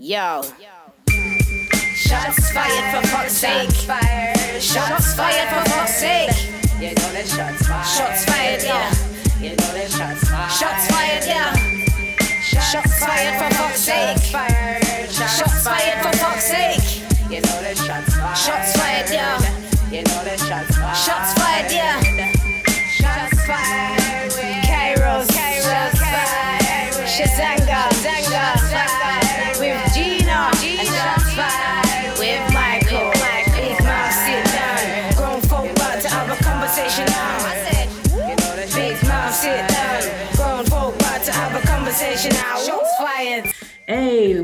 Yo. Shots fired for fuck's sake. Shots fired for fuck's sake. You know that shots fired. Shots fired, yeah. You know that shots fired. Shots fired, yeah. Shots fired for fuck's sake. Shots fired for fuck's sake. You know that shots fired. Shots fired, yeah. You know that shots fired. Shots fired, yeah.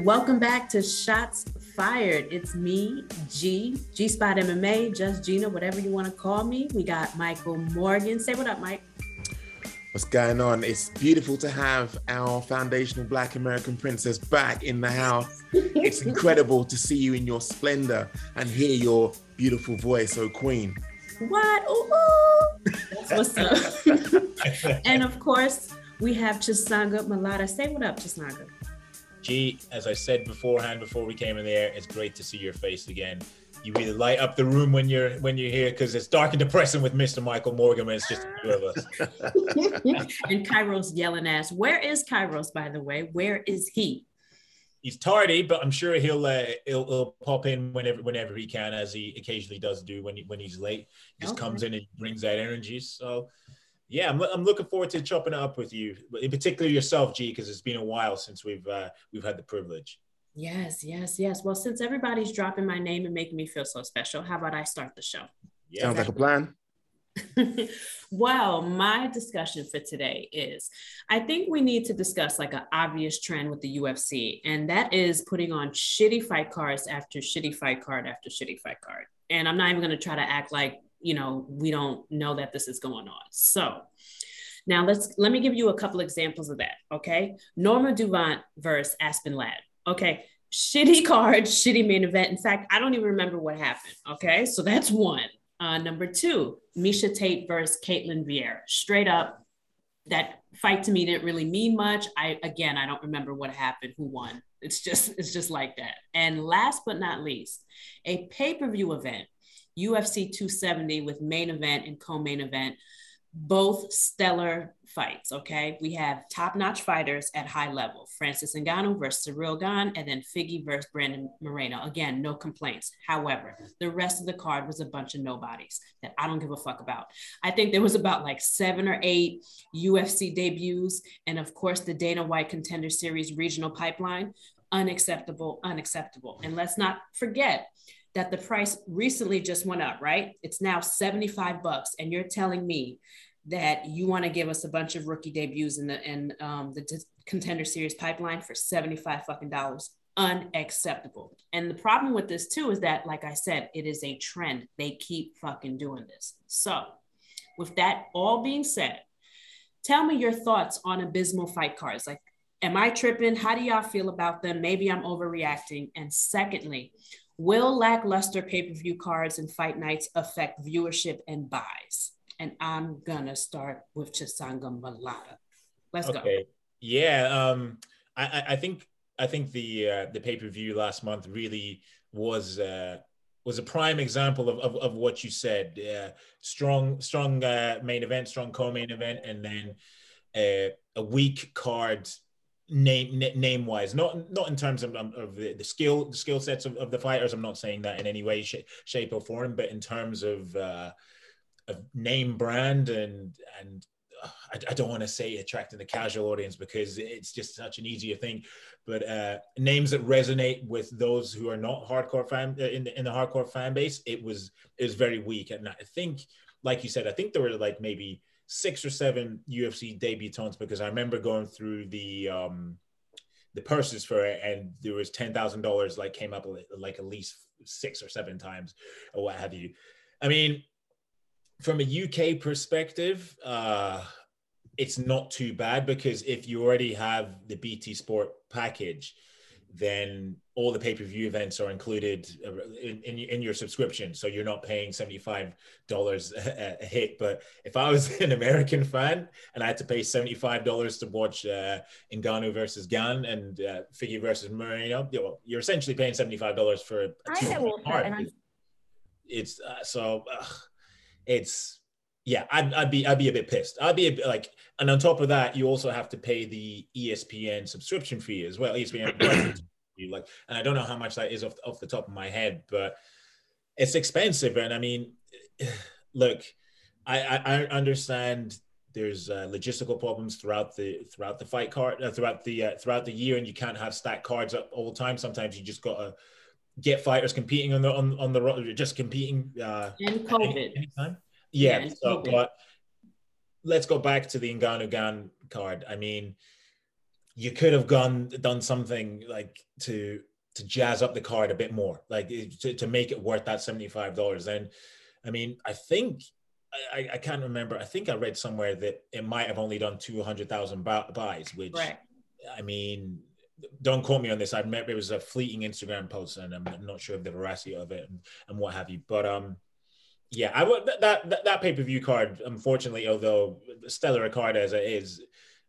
Welcome back to Shots Fired. It's me, G, G Spot MMA, just Gina, whatever you want to call me. We got Michael Morgan. Say what up, Mike. What's going on? It's beautiful to have our foundational Black American princess back in the house. It's incredible to see you in your splendor and hear your beautiful voice, oh queen. What? Ooh, ooh. That's what's up. and of course, we have Chisanga Malata. Say what up, Chisanga. G, as I said beforehand, before we came in the air, it's great to see your face again. You really light up the room when you're when you're here because it's dark and depressing with Mr. Michael Morgan when it's just the two of us. and Kairos yelling ass. Where is Kairos, by the way? Where is he? He's tardy, but I'm sure he'll uh, he'll, he'll pop in whenever whenever he can, as he occasionally does do when he, when he's late. He just Okay. comes in and brings that energy. So, yeah, I'm, I'm looking forward to chopping it up with you, in particular yourself, G, because it's been a while since we've uh, we've had the privilege. Yes, yes, yes. Well, since everybody's dropping my name and making me feel so special, how about I start the show? Yeah, Sounds like a plan. well, my discussion for today is I think we need to discuss like an obvious trend with the UFC, and that is putting on shitty fight cards after shitty fight card after shitty fight card. And I'm not even going to try to act like, you know, we don't know that this is going on. So, now let's let me give you a couple examples of that. Okay. Norma Dumont versus Aspen Ladd. Okay. Shitty card, shitty main event. In fact, I don't even remember what happened. Okay. So that's one. Uh, number two, Miesha Tate versus Ketlen Vieira. Straight up, that fight to me didn't really mean much. I again, I don't remember what happened, who won. It's just, it's just like that. And last but not least, a pay-per-view event, UFC 270 with main event and co-main event both stellar fights. Okay. We have top notch fighters at high level Francis Ngannou versus Cyril Gane, and then Figgy versus Brandon Moreno. Again, no complaints. However, the rest of the card was a bunch of nobodies that I don't give a fuck about. I think there was about like seven or eight UFC debuts, and of course, the Dana White Contender Series regional pipeline. Unacceptable, unacceptable. And let's not forget, that the price recently just went up, right? It's now 75 bucks. And you're telling me that you want to give us a bunch of rookie debuts in the in um, the contender series pipeline for 75 fucking dollars. Unacceptable. And the problem with this too is that, like I said, it is a trend. They keep fucking doing this. So, with that all being said, tell me your thoughts on abysmal fight cards. Like, am I tripping? How do y'all feel about them? Maybe I'm overreacting. And secondly, Will lackluster pay per view cards and fight nights affect viewership and buys? And I'm gonna start with Chisanga Malata. Let's go. Okay. Yeah. Um, I, I- think I think the uh, the pay per view last month really was uh, was a prime example of, of, of what you said. Uh, strong strong uh, main event, strong co-main event, and then uh, a weak card name name wise. Not not in terms of, of the, the skill the skill sets of, of the fighters. I'm not saying that in any way, sh- shape, or form, but in terms of uh, of name brand and and uh, I, I don't want to say attracting the casual audience because it's just such an easier thing, but uh, names that resonate with those who are not hardcore fan uh, in the, in the hardcore fan base, it was it was very weak. And I think, like you said, I think there were like maybe six or seven UFC debutantes because I remember going through the um, the purses for it, and there was ten thousand dollars like came up like at least six or seven times or what have you. I mean, from a UK perspective, uh, it's not too bad because if you already have the BT Sport package, then all the pay-per-view events are included uh, in, in, in your subscription so you're not paying $75 a, a, hit but if i was an american fan and i had to pay $75 to watch uh, Ngannou versus Gane and uh, Figgy versus Moreno, you know, you're essentially paying $75 for a two card. It's uh, so it's yeah, I'd, I'd be I'd be a bit pissed. I'd be a bit like, and on top of that, you also have to pay the ESPN subscription fee as well. ESPN, you like, and I don't know how much that is off off the top of my head, but it's expensive. And I mean, look, I I, I understand there's uh, logistical problems throughout the throughout the fight card uh, throughout the uh, throughout the year, and you can't have stacked cards up all the time. Sometimes you just gotta get fighters competing on the on on the just competing. Uh, and COVID. Anytime. Yeah. yeah so, but let's go back to the Ngannou Gane card. I mean, you could have gone done something like to to jazz up the card a bit more, like to, to make it worth that seventy five dollars. And I mean, I think I, I can't remember. I think I read somewhere that it might have only done two hundred thousand buys, which right. I mean, don't quote me on this. I remember it was a fleeting Instagram post, and I'm not sure of the veracity of it and, and what have you. But um, yeah, I would that that, that pay per view card. Unfortunately, although stellar a card as it is,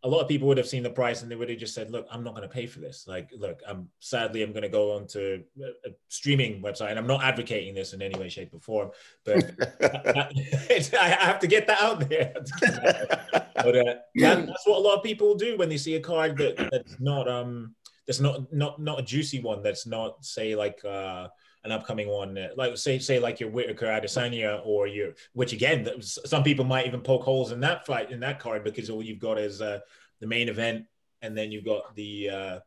a lot of people would have seen the price and they would have just said, "Look, I'm not going to pay for this." Like, look, I'm sadly I'm going to go onto a streaming website, and I'm not advocating this in any way, shape, or form, but I have to get that out there. but uh, that, that's what a lot of people do when they see a card that, that's not um that's not not not a juicy one. That's not say like. uh an upcoming one, uh, like say say like your Whittaker Adesanya or your, which again, some people might even poke holes in that fight in that card because all you've got is uh, the main event, and then you've got the uh,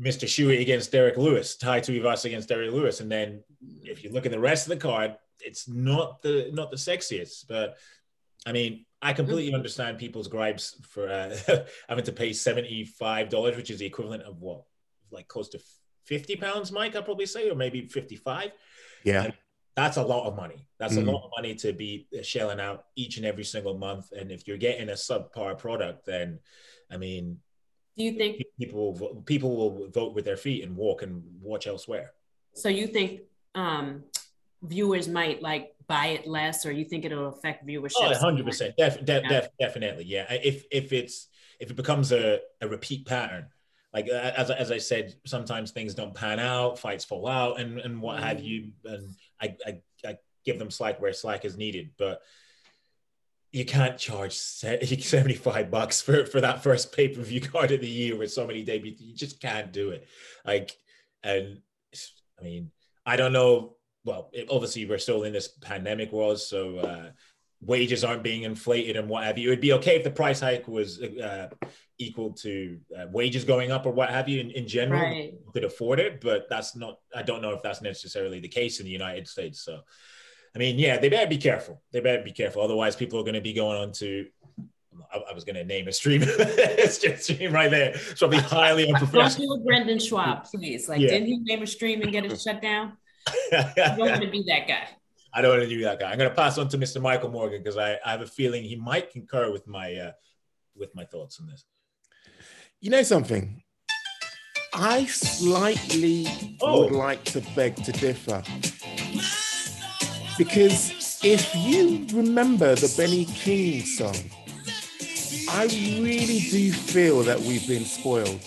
Mr. Shuey against Derrick Lewis, Tai Tuivasa against Derrick Lewis, and then if you look at the rest of the card, it's not the not the sexiest, but I mean, I completely understand people's gripes for uh, having to pay seventy five dollars, which is the equivalent of what, like close to 50 pounds, Mike, I'd probably say, or maybe 55. Yeah. And that's a lot of money. That's mm. a lot of money to be shelling out each and every single month. And if you're getting a subpar product, then I mean, do you think people will, people will vote with their feet and walk and watch elsewhere? So you think um, viewers might like buy it less, or you think it'll affect viewership? Oh, hundred percent, def, def, def, definitely, yeah. If if it's if it becomes a, a repeat pattern, like as, as I said, sometimes things don't pan out, fights fall out, and and what have mm. you. And I, I, I give them slack where slack is needed, but you can't charge 75 bucks for, for that first pay-per-view card of the year with so many debuts. You just can't do it. Like, and I mean, I don't know. Well, it, obviously we're still in this pandemic world, so uh, wages aren't being inflated and what have you. It'd be okay if the price hike was uh, equal to uh, wages going up or what have you in, in general right. could afford it but that's not i don't know if that's necessarily the case in the united states so i mean yeah they better be careful they better be careful otherwise people are going to be going on to I, I was going to name a stream. it's just stream right there. So I'll be highly unprofessional. Don't do Brendan Schaub, please. Like, yeah. didn't he name a stream and get it shut down? I don't want to be that guy. I don't want to be that guy. I'm going to pass on to Mr. Michael Morgan because I, I have a feeling he might concur with my uh, with my thoughts on this. You know something? I slightly oh. would like to beg to differ. Because if you remember the Benny King song, I really do feel that we've been spoiled.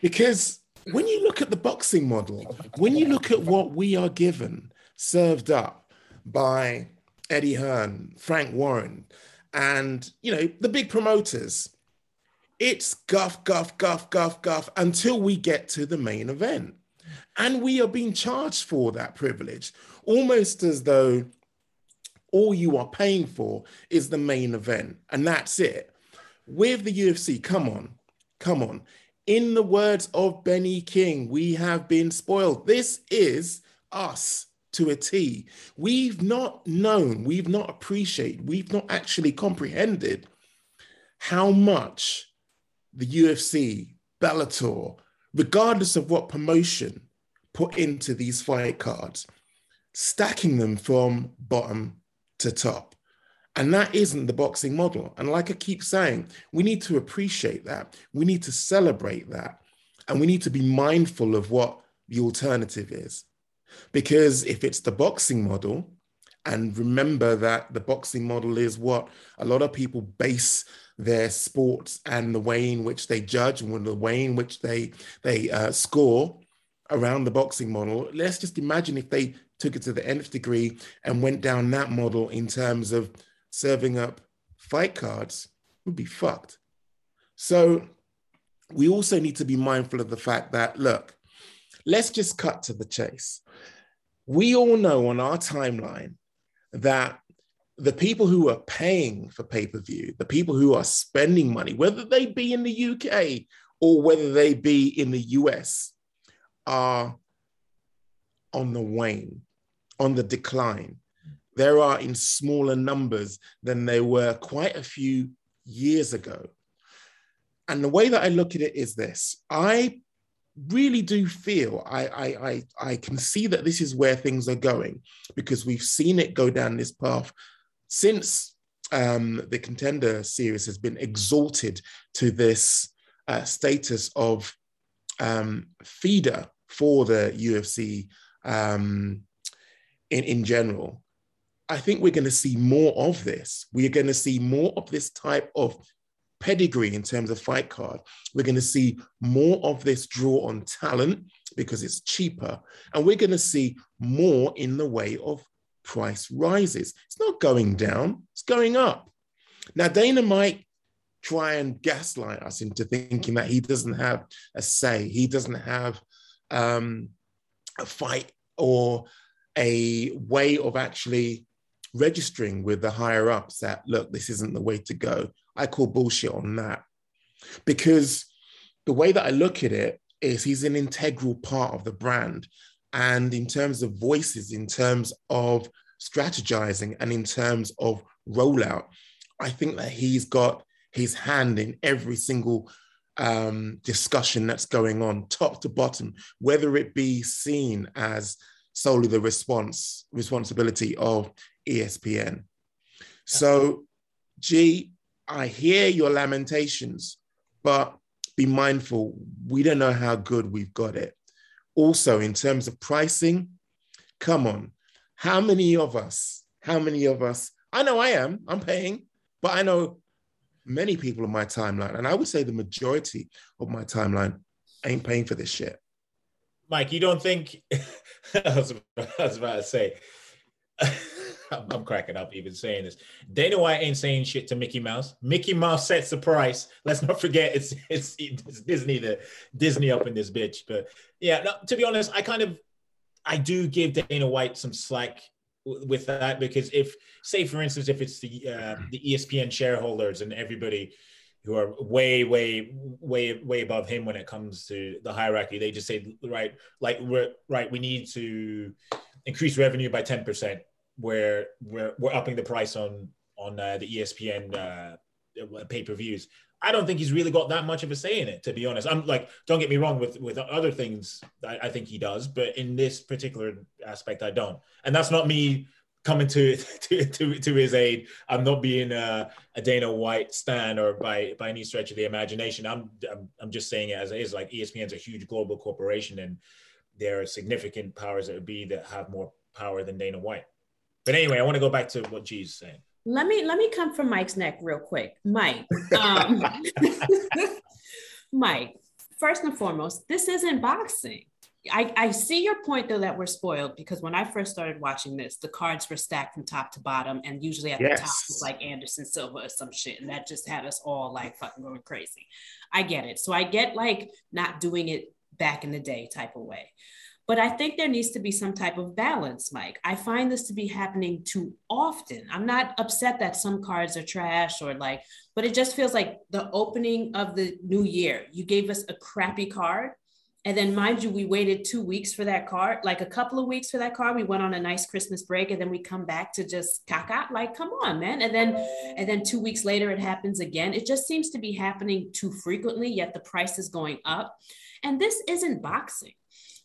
because when you look at the boxing model, when you look at what we are given served up by Eddie Hearn, Frank Warren, and you know the big promoters it's guff guff guff guff guff until we get to the main event. And we are being charged for that privilege almost as though all you are paying for is the main event and that's it. With the UFC come on come on. In the words of Benny King we have been spoiled. This is us to a T. We've not known, we've not appreciated, we've not actually comprehended how much the UFC, Bellator, regardless of what promotion, put into these fight cards, stacking them from bottom to top. And that isn't the boxing model. And like I keep saying, we need to appreciate that. We need to celebrate that. And we need to be mindful of what the alternative is. Because if it's the boxing model, and remember that the boxing model is what a lot of people base their sports and the way in which they judge and the way in which they they uh, score around the boxing model. Let's just imagine if they took it to the nth degree and went down that model in terms of serving up fight cards, would be fucked. So we also need to be mindful of the fact that look, let's just cut to the chase. We all know on our timeline that the people who are paying for pay per view, the people who are spending money, whether they be in the UK or whether they be in the US, are on the wane, on the decline. There are in smaller numbers than they were quite a few years ago. And the way that I look at it is this I really do feel I, I, I, I can see that this is where things are going because we've seen it go down this path since um, the contender series has been exalted to this uh, status of um, feeder for the UFC um, in, in general. I think we're going to see more of this. We are going to see more of this type of pedigree in terms of fight card. We're going to see more of this draw on talent because it's cheaper. And we're going to see more in the way of price rises. It's not going down, it's going up. Now, Dana might try and gaslight us into thinking that he doesn't have a say, he doesn't have um, a fight or a way of actually registering with the higher ups that, look, this isn't the way to go. I call bullshit on that because the way that I look at it is he's an integral part of the brand. And in terms of voices, in terms of strategizing, and in terms of rollout, I think that he's got his hand in every single um, discussion that's going on, top to bottom, whether it be seen as solely the response responsibility of ESPN. So, G, I hear your lamentations, but be mindful, we don't know how good we've got it. Also, in terms of pricing, come on, how many of us, how many of us, I know I am, I'm paying, but I know many people on my timeline, and I would say the majority of my timeline ain't paying for this shit. Mike, you don't think, I, was, I was about to say, I'm, cracking up even saying this. Dana White ain't saying shit to Mickey Mouse. Mickey Mouse sets the price. Let's not forget it's it's, it's Disney the Disney up in this bitch. But yeah, no, to be honest, I kind of I do give Dana White some slack with that because if say for instance if it's the uh, the ESPN shareholders and everybody who are way way way way above him when it comes to the hierarchy they just say right like we're right we need to increase revenue by 10% where we're we're upping the price on on uh, the ESPN uh, pay per views. I don't think he's really got that much of a say in it, to be honest. I'm like, don't get me wrong with with other things. I, I think he does, but in this particular aspect, I don't. And that's not me coming to to to, to his aid. I'm not being a, a, Dana White stan or by by any stretch of the imagination. I'm, I'm I'm just saying it as it is. Like ESPN's a huge global corporation, and there are significant powers that would be that have more power than Dana White. But anyway, I want to go back to what G's saying. Let me let me come from Mike's neck real quick. Mike, um, Mike, first and foremost, this isn't boxing. I, I see your point though that we're spoiled because when I first started watching this, the cards were stacked from top to bottom, and usually at yes. the top was like Anderson Silva or some shit, and that just had us all like fucking going crazy. I get it. So I get like not doing it back in the day type of way. But I think there needs to be some type of balance, Mike. I find this to be happening too often. I'm not upset that some cards are trash or like, but it just feels like the opening of the new year, you gave us a crappy card. And then, mind you, we waited two weeks for that card, like a couple of weeks for that card. We went on a nice Christmas break, and then we come back to just caca. Like, come on, man! And then, and then two weeks later, it happens again. It just seems to be happening too frequently. Yet the price is going up, and this isn't boxing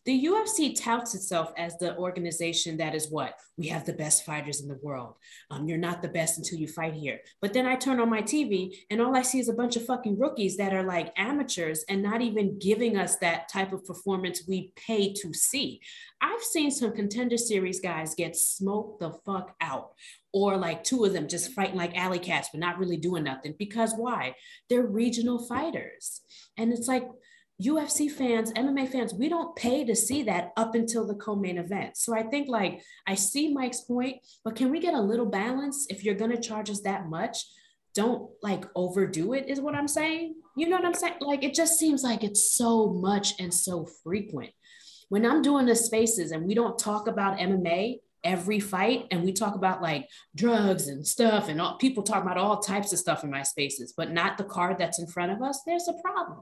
the UFC touts itself as the organization that is what we have the best fighters in the world. Um, you're not the best until you fight here. But then I turn on my TV and all I see is a bunch of fucking rookies that are like amateurs and not even giving us that type of performance we pay to see. I've seen some contender series guys get smoked the fuck out. Or like two of them just fighting like alley cats, but not really doing nothing. Because why? They're regional fighters. And it's like, UFC fans, MMA fans, we don't pay to see that up until the co-main event. So I think like I see Mike's point, but can we get a little balance? If you're gonna charge us that much, don't like overdo it, is what I'm saying. You know what I'm saying? Like it just seems like it's so much and so frequent. When I'm doing the spaces and we don't talk about MMA every fight and we talk about like drugs and stuff and all people talk about all types of stuff in my spaces, but not the card that's in front of us, there's a problem.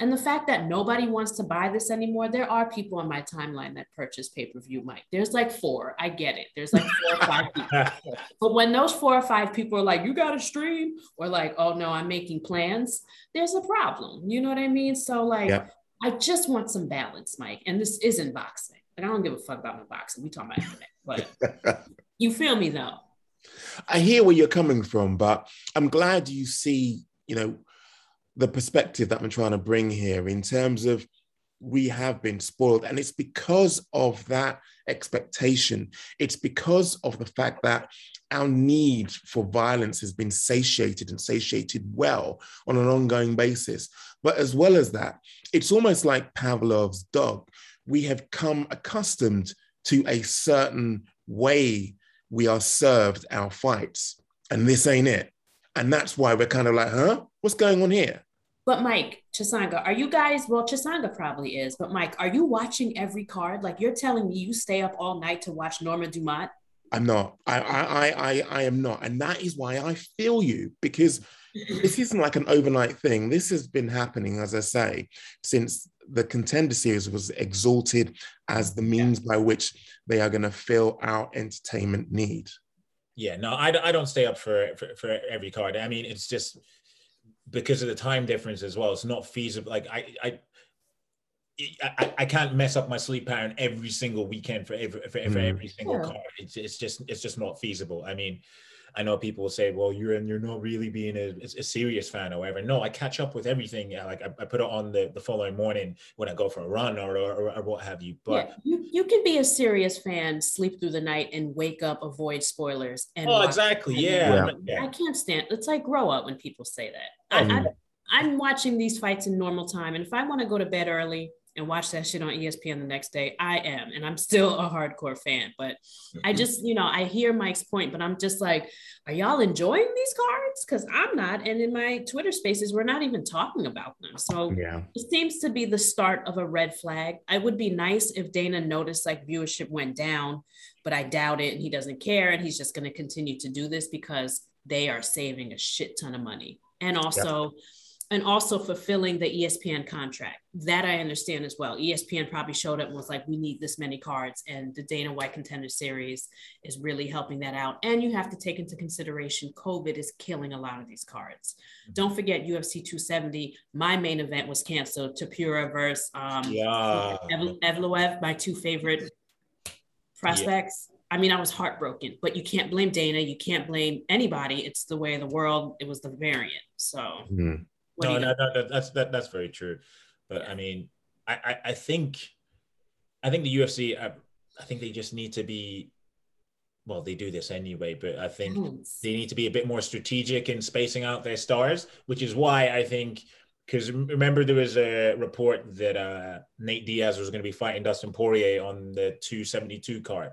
And the fact that nobody wants to buy this anymore, there are people on my timeline that purchase pay per view, Mike. There's like four. I get it. There's like four or five people. But when those four or five people are like, you got to stream, or like, oh no, I'm making plans, there's a problem. You know what I mean? So, like, Yeah. I just want some balance, Mike. And this isn't boxing. Like, I don't give a fuck about my boxing. We talking about MMA. But you feel me though? I hear where you're coming from, but I'm glad you see, you know, the perspective that I'm trying to bring here in terms of we have been spoiled. And it's because of that expectation. It's because of the fact that our need for violence has been satiated and satiated well on an ongoing basis. But as well as that, it's almost like Pavlov's dog. We have come accustomed to a certain way we are served our fights. And this ain't it. And that's why we're kind of like, huh? What's going on here? But Mike, Chisanga, are you guys? Well, Chisanga probably is. But Mike, are you watching every card? Like you're telling me you stay up all night to watch Norma Dumont? I'm not. I, I, I, I, I am not. And that is why I feel you because this isn't like an overnight thing. This has been happening, as I say, since the contender series was exalted as the means by which they are going to fill our entertainment need. Yeah, no, I, I don't stay up for, for for every card. I mean, it's just because of the time difference as well. It's not feasible. Like I I. I, I can't mess up my sleep pattern every single weekend for every for, for Mm. every single Yeah. card. It's it's just it's just not feasible. I mean, I know people will say, "Well, you're and you're not really being a, a serious fan or whatever." No, I catch up with everything. Yeah, Like I, I put it on the, the following morning when I go for a run or or, or what have you. But yeah, you, you can be a serious fan, sleep through the night, and wake up, avoid spoilers. And oh, exactly, and- yeah, Yeah. I can't stand. It's like grow up when people say that. I, I, I'm watching these fights in normal time, and if I want to go to bed early and watch that shit on ESPN the next day, I am, and I'm still a hardcore fan. But I mm-hmm. just, you know, I hear Mike's point, but I'm just like, are y'all enjoying these cards? Because I'm not, and in my Twitter Spaces, we're not even talking about them. So Yeah. it seems to be the start of a red flag. I would be nice if Dana noticed like viewership went down, but I doubt it. And he doesn't care. And he's just going to continue to do this because they are saving a shit ton of money. And also, and also fulfilling the ESPN contract. That I understand as well. ESPN probably showed up and was like, we need this many cards. And the Dana White Contender Series is really helping that out. And you have to take into consideration COVID is killing a lot of these cards. Don't forget UFC 270. My main event was canceled. Topuria versus um, yeah. Ev- Evloev, my two favorite prospects. I mean, I was heartbroken, but you can't blame Dana. You can't blame anybody. It's the way of the world. It was the variant. So, Mm. No, no, no, no, that's that, that's very true. But I mean, I, I, I think, I think the UFC, I, I think they just need to be, well, they do this anyway, but I think they need to be a bit more strategic in spacing out their stars, which is why I think. Because remember, there was a report that uh, Nate Diaz was going to be fighting Dustin Poirier on the 272 card.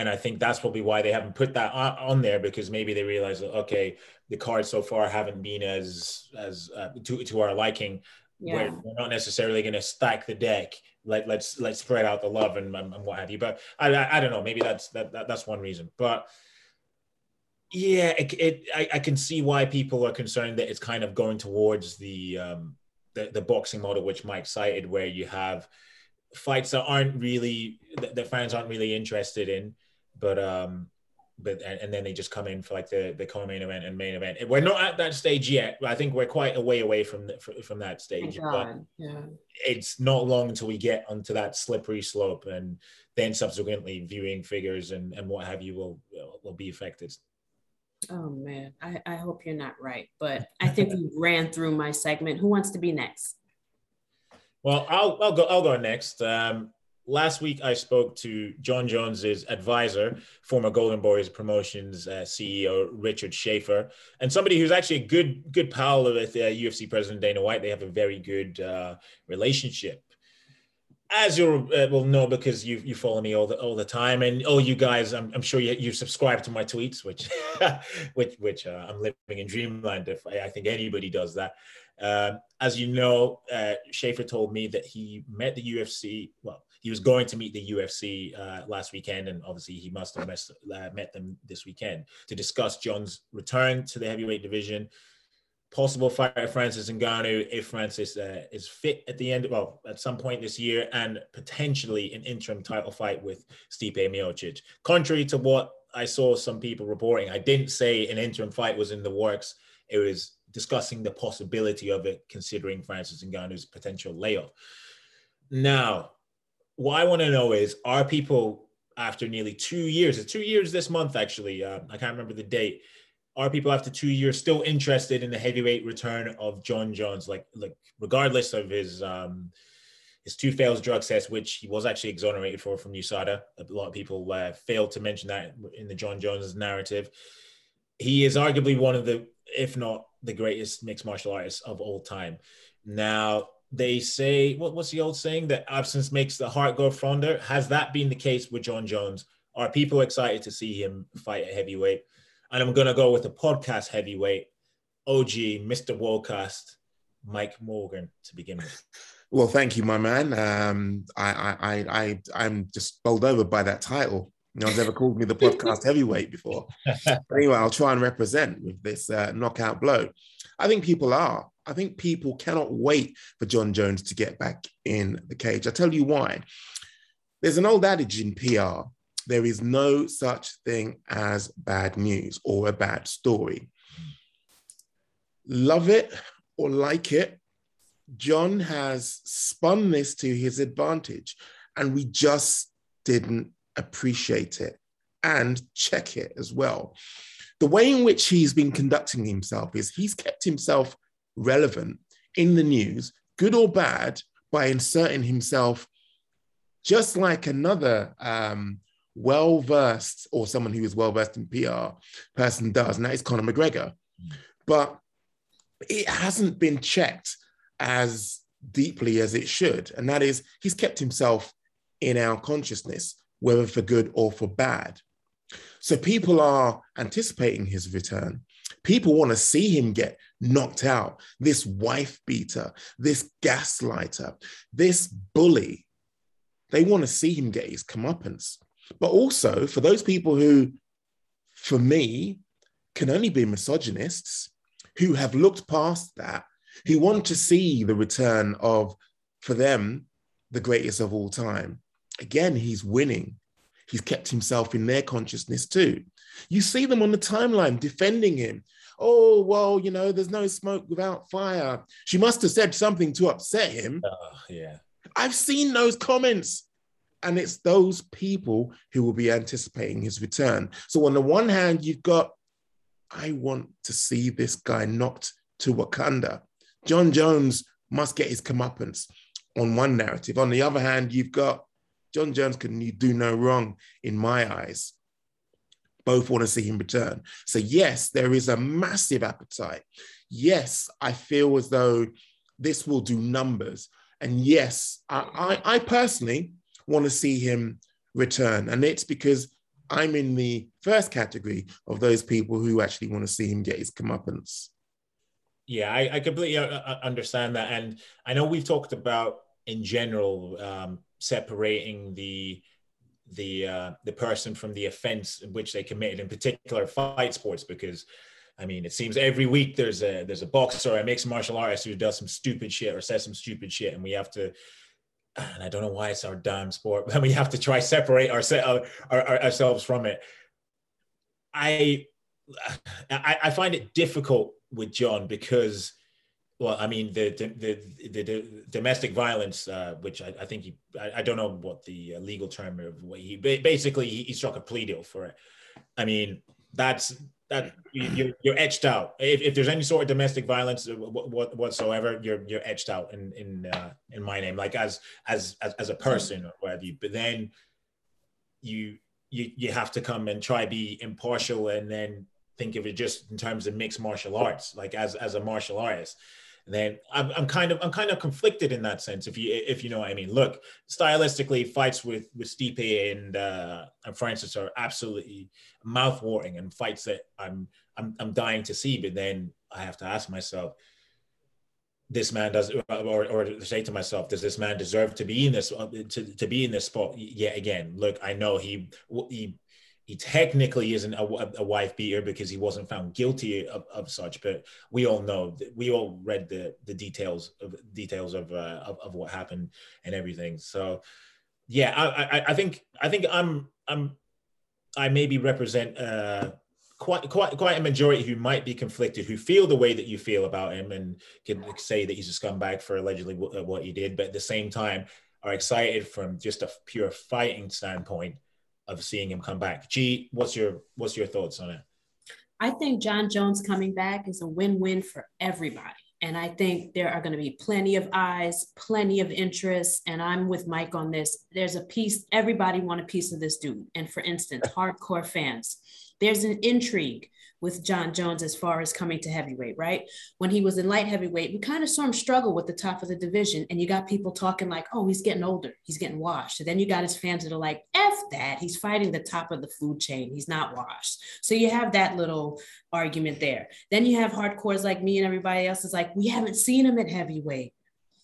And I think that's probably why they haven't put that on, on there because maybe they realize that, okay, the cards so far haven't been as as uh, to, to our liking. Yeah. We're, we're not necessarily going to stack the deck. Let let's let's spread out the love and, and, and what have you. But I, I I don't know. Maybe that's that, that that's one reason. But yeah, it, it I, I can see why people are concerned that it's kind of going towards the um the, the boxing model which Mike cited, where you have fights that aren't really that the fans aren't really interested in, but um but and, and then they just come in for like the the co-main event and main event. We're not at that stage yet. I think we're quite a way away from the, from that stage. But yeah. it's not long until we get onto that slippery slope, and then subsequently viewing figures and and what have you will will be affected. Oh man, I, I hope you're not right, but I think we ran through my segment. Who wants to be next? Well, I'll I'll go I'll go next. Um, last week I spoke to Jon Jones's advisor, former Golden Boys Promotions uh, CEO Richard Schaefer, and somebody who's actually a good good pal with uh, UFC President Dana White. They have a very good uh, relationship. As you uh, will know, because you you follow me all the all the time, and oh, you guys, I'm, I'm sure you you subscribe to my tweets, which which which uh, I'm living in dreamland. If I, I think anybody does that, uh, as you know, uh, Schaefer told me that he met the UFC. Well, he was going to meet the UFC uh, last weekend, and obviously he must have uh, met them this weekend to discuss Jon's return to the heavyweight division, possible fight with Francis Ngannou if Francis uh, is fit at the end, of, well, at some point this year, and potentially an interim title fight with Stipe Miocic. Contrary to what I saw some people reporting, I didn't say an interim fight was in the works. It was discussing the possibility of it, considering Francis Ngannou's potential layoff. Now, what I want to know is are people after nearly two years, it's two years this month actually, uh, I can't remember the date. Are people after two years still interested in the heavyweight return of Jon Jones? Like, like regardless of his um, his two failed drug tests, which he was actually exonerated for from USADA. A lot of people uh, failed to mention that in the Jon Jones narrative. He is arguably one of the, if not the greatest mixed martial artist of all time. Now, they say what, what's the old saying? That absence makes the heart go fonder. Has that been the case with jon jones? Are people excited to see him fight at heavyweight? And i'm going to go with the podcast heavyweight og mr worldcast mike morgan to begin with. Well thank you my man. Um, I, I i i'm just bowled over by that title no one's ever called me the podcast heavyweight before anyway i'll try and represent with this uh, knockout blow i think people are I think people cannot wait for Jon Jones to get back in the cage. I tell you why. There's an old adage in PR there is no such thing as bad news or a bad story. Love it or like it, Jon has spun this to his advantage, and we just didn't appreciate it and check it as well. The way in which he's been conducting himself is he's kept himself relevant in the news, good or bad, by inserting himself just like another um, well versed or someone who is well versed in PR person does, and that is Conor McGregor. But it hasn't been checked as deeply as it should. And that is, he's kept himself in our consciousness, whether for good or for bad. So people are anticipating his return. People want to see him get knocked out. This wife beater, this gaslighter, this bully. They want to see him get his comeuppance. But also for those people who, for me, can only be misogynists, who have looked past that, who want to see the return of, for them, the greatest of all time. Again, he's winning. He's kept himself in their consciousness too. You see them on the timeline defending him. Oh, well, you know, there's no smoke without fire. She must have said something to upset him. Uh, yeah. I've seen those comments. And it's those people who will be anticipating his return. So, on the one hand, you've got, I want to see this guy knocked to Wakanda. Jon Jones must get his comeuppance on one narrative. On the other hand, you've got Jon Jones can do no wrong in my eyes both want to see him return. So, yes, there is a massive appetite. Yes, I feel as though this will do numbers. And yes, I, I, I personally want to see him return. And it's because I'm in the first category of those people who actually want to see him get his comeuppance. Yeah, I, I completely uh, uh, understand that. And I know we've talked about in general um, separating the the uh, the person from the offense in which they committed, in particular fight sports, because I mean, it seems every week there's a there's a boxer a mixed martial artist who does some stupid shit or says some stupid shit, and we have to. And I don't know why it's our damn sport, but we have to try separate our, our, our, ourselves from it. I I find it difficult with Jon because well, I mean, the the the, the, domestic violence, uh, which I, I, think he, I, I, don't know what the uh, legal term of what he basically he, he, struck a plea deal for it. I mean, that's that you, you're etched out. If, if there's any sort of domestic violence whatsoever, you're you're etched out in in uh, in my name, like as as as, as a person or whatever. You, but then you you you have to come and try be impartial, and then think of it just in terms of mixed martial arts, like as as a martial artist then I'm, I'm kind of I'm kind of conflicted in that sense. If you if you know what I mean. Look, stylistically, fights with with Stipe and uh, and Francis are absolutely mouth-watering and fights that I'm I'm I'm dying to see. But then I have to ask myself, this man does or, or say to myself does this man deserve to be in this uh, to, to be in this spot yet again look i know he he he technically isn't a, a, wife beater because he wasn't found guilty of, of such but we all know we all read the the details of details of, uh, of, of what happened and everything. So yeah I, I, I think i think i'm i'm i maybe represent uh quite quite quite a majority who might be conflicted who feel the way that you feel about him and can say that he's a scumbag for allegedly what, what he did but at the same time are excited from just a pure fighting standpoint of seeing him come back. G, what's your what's your thoughts on it? I think Jon Jones coming back is a win-win for everybody. And I think there are going to be plenty of eyes, plenty of interest. And I'm with Mike on this. There's a piece, everybody want a piece of this dude. And for instance, hardcore fans, there's an intrigue with Jon Jones as far as coming to heavyweight, right? When he was in light heavyweight, we kind of saw him struggle with the top of the division. And you got people talking like, oh, he's getting older, he's getting washed. And then you got his fans that are like, F that, he's fighting the top of the food chain, he's not washed. So you have that little argument there. Then you have hardcores like me and everybody else is like, we haven't seen him at heavyweight.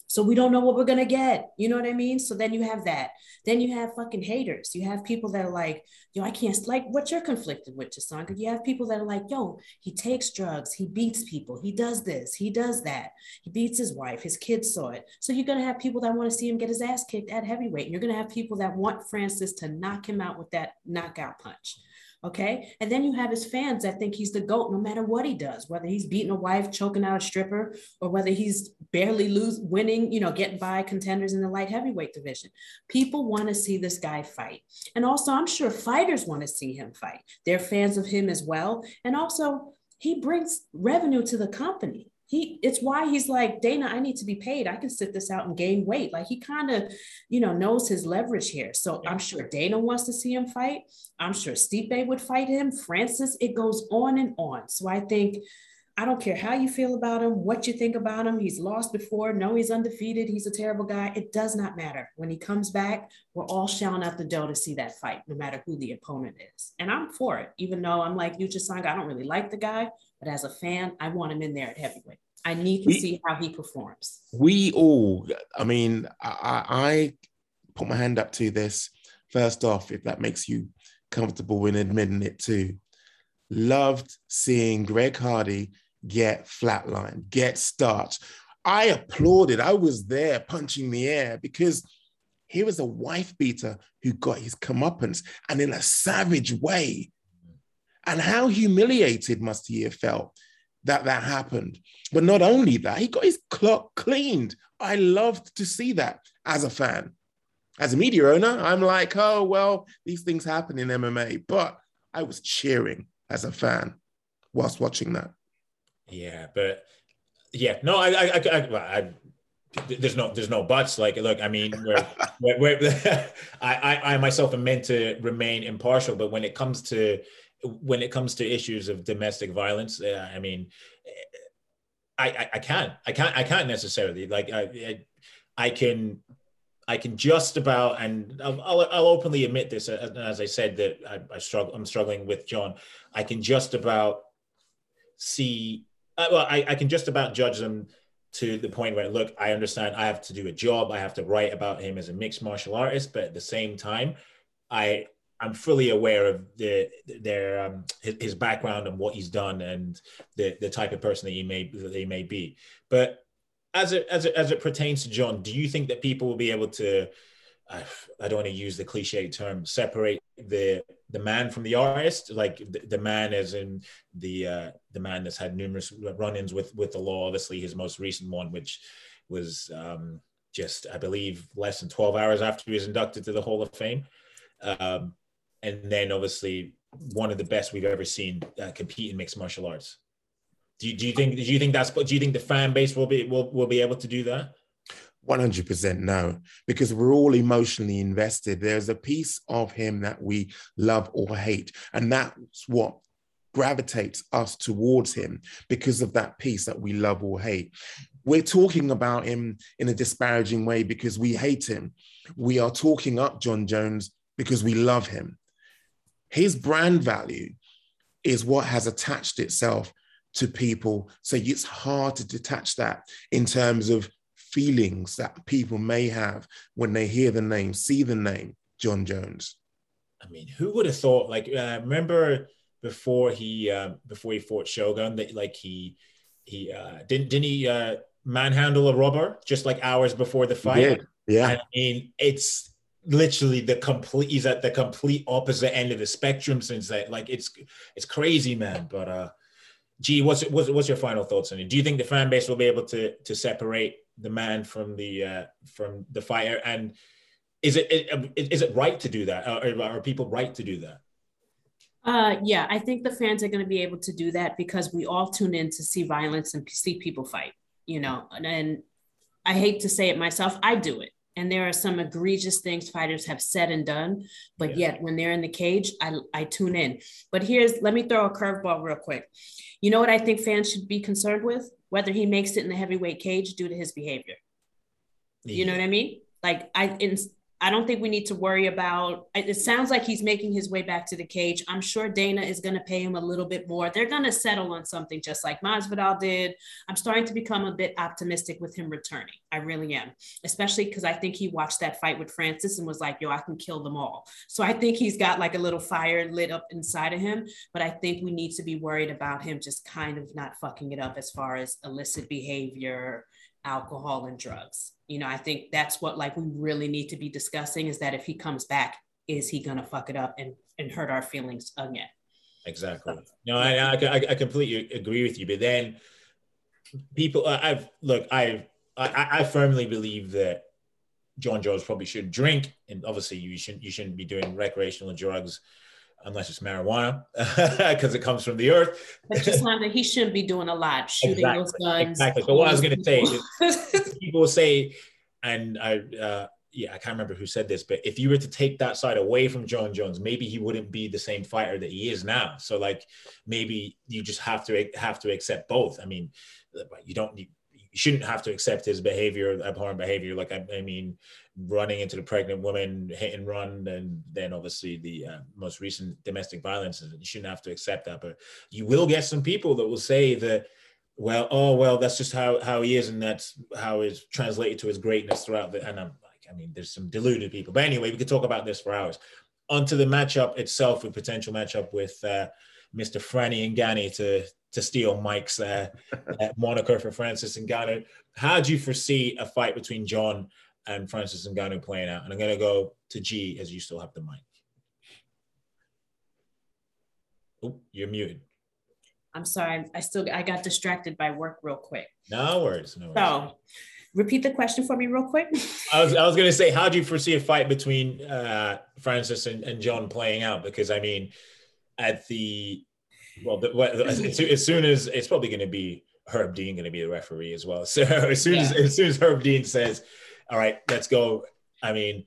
So we don't know what we're gonna get. You know what I mean? So then you have that. Then you have fucking haters. You have people that are like, yo, I can't like what you're conflicted with, Chisanga. You have people that are like, yo, he takes drugs, he beats people, he does this, he does that, he beats his wife, his kids saw it. So you're gonna have people that want to see him get his ass kicked at heavyweight. And you're gonna have people that want Francis to knock him out with that knockout punch. Okay. And then you have his fans that think he's the GOAT no matter what he does, whether he's beating a wife, choking out a stripper, or whether he's barely lose winning, you know, getting by contenders in the light heavyweight division. People want to see this guy fight. And also, I'm sure fighters want to see him fight. They're fans of him as well. And also, he brings revenue to the company he it's why he's like dana i need to be paid. I can sit this out and gain weight. Like he kind of you know knows his leverage here. So i'm sure dana wants to see him fight. I'm sure stipe would fight him. Francis it goes on and on. So i think i don't care how you feel about him what you think about him he's lost before no he's undefeated he's a terrible guy. It does not matter. When he comes back we're all shelling out the dough to see that fight no matter who the opponent is. And i'm for it even though i'm like Yuja Sanga, i don't really like the guy but as a fan, I want him in there at heavyweight. I need to we, see how he performs. We all, I mean, I, I put my hand up to this. First off, if that makes you comfortable in admitting it too, loved seeing Greg Hardy get flatlined, get starched. I applauded. I was there punching the air because he was a wife beater who got his comeuppance and in a savage way. And how humiliated must he have felt that that happened? But not only that, he got his clock cleaned. I loved to see that as a fan. As a media owner, I'm like, oh, well, these things happen in MMA. But I was cheering as a fan whilst watching that. Yeah, but yeah, no, I, I, I, I, I there's no there's no buts like look i mean we're, we're, we're I, I myself am meant to remain impartial but when it comes to when it comes to issues of domestic violence, uh, I mean, I, I, I can't, I can't, I can't necessarily like I, I, I can, I can just about, and I'll, I'll, openly admit this, uh, as I said that I, I struggle, I'm struggling with Jon. I can just about see, uh, well, I, I can just about judge them to the point where, look, I understand I have to do a job, I have to write about him as a mixed martial artist, but at the same time, I I'm fully aware of the their um, his, background and what he's done and the the type of person that he may that he may be. But as it as it as it pertains to Jon, do you think that people will be able to? I don't want to use the cliche term separate the the man from the artist, like the, the man as in the uh, the man that's had numerous run-ins with with the law. Obviously, his most recent one, which was um, just I believe less than 12 hours after he was inducted to the Hall of Fame, um, and then obviously one of the best we've ever seen uh, compete in mixed martial arts. Do you, do you think do you think that's do you think the fan base will be will, will be able to do that? 100% no, because we're all emotionally invested. There's a piece of him that we love or hate, and that's what gravitates us towards him because of that piece that we love or hate. We're talking about him in a disparaging way because we hate him. We are talking up Jon Jones because we love him. His brand value is what has attached itself to people. So it's hard to detach that in terms of feelings that people may have when they hear the name, see the name Jon Jones. I mean, who would have thought? Like, uh, remember before he uh, before he fought Shogun that like he he uh, didn't didn't he uh, manhandle a robber just like hours before the fight? Yeah, I mean, it's literally the complete. He's at the complete opposite end of the spectrum since that. Like, it's it's crazy, man. But uh, gee, what's what's what's your final thoughts on it? Do you think the fan base will be able to to separate the man from the uh, from the fighter and is it is it right to do that are, are people right to do that uh, yeah, I think the fans are going to be able to do that because we all tune in to see violence and see people fight, you know. And, and I hate to say it myself, I do it. And there are some egregious things fighters have said and done, but yeah. yet when they're in the cage, I, I tune in. But here's let me throw a curveball real quick. You know what I think fans should be concerned with? whether he makes it in the heavyweight cage due to his behavior. Yeah. You know what I mean? Like I in, I don't think we need to worry about it sounds like he's making his way back to the cage. I'm sure Dana is going to pay him a little bit more. They're going to settle on something just like Masvidal did. I'm starting to become a bit optimistic with him returning. I really am. Especially cuz I think he watched that fight with Francis and was like, "Yo, I can kill them all." So I think he's got like a little fire lit up inside of him, but I think we need to be worried about him just kind of not fucking it up as far as illicit behavior, alcohol and drugs. You know, I think that's what like we really need to be discussing is that if he comes back, is he gonna fuck it up and, and hurt our feelings again? Exactly. No, I, I, I completely agree with you. But then people, I've look, I've, I, I firmly believe that Jon Jones probably should drink, and obviously you shouldn't you shouldn't be doing recreational drugs unless it's marijuana because it comes from the earth. But just that he shouldn't be doing a lot, shooting exactly. those guns. Exactly. So what I was going to say, is, people will say, and I, uh, yeah, I can't remember who said this, but if you were to take that side away from Jon Jones, maybe he wouldn't be the same fighter that he is now. So like, maybe you just have to have to accept both. I mean, you don't need you shouldn't have to accept his behavior, abhorrent behavior. Like I, I mean, running into the pregnant woman, hit and run, and then obviously the uh, most recent domestic violence. You shouldn't have to accept that, but you will get some people that will say that, well, oh well, that's just how how he is, and that's how it's translated to his greatness throughout the. And I'm like, I mean, there's some deluded people, but anyway, we could talk about this for hours. Onto the matchup itself, a potential matchup with uh, Mr. Franny Ngannou to to steal Mike's uh, uh, moniker for Francis and Ngannou. How do you foresee a fight between Jon and Francis and Ngannou playing out? And I'm going to go to G as you still have the mic. Oh, you're muted. I'm sorry. I still I got distracted by work real quick. No worries. No worries. So, repeat the question for me real quick. I was I was going to say, how do you foresee a fight between uh, Francis and, and Jon playing out? Because I mean, at the well, the, as, as soon as it's probably going to be Herb Dean going to be the referee as well. So as soon yeah. as as soon as Herb Dean says, "All right, let's go," I mean,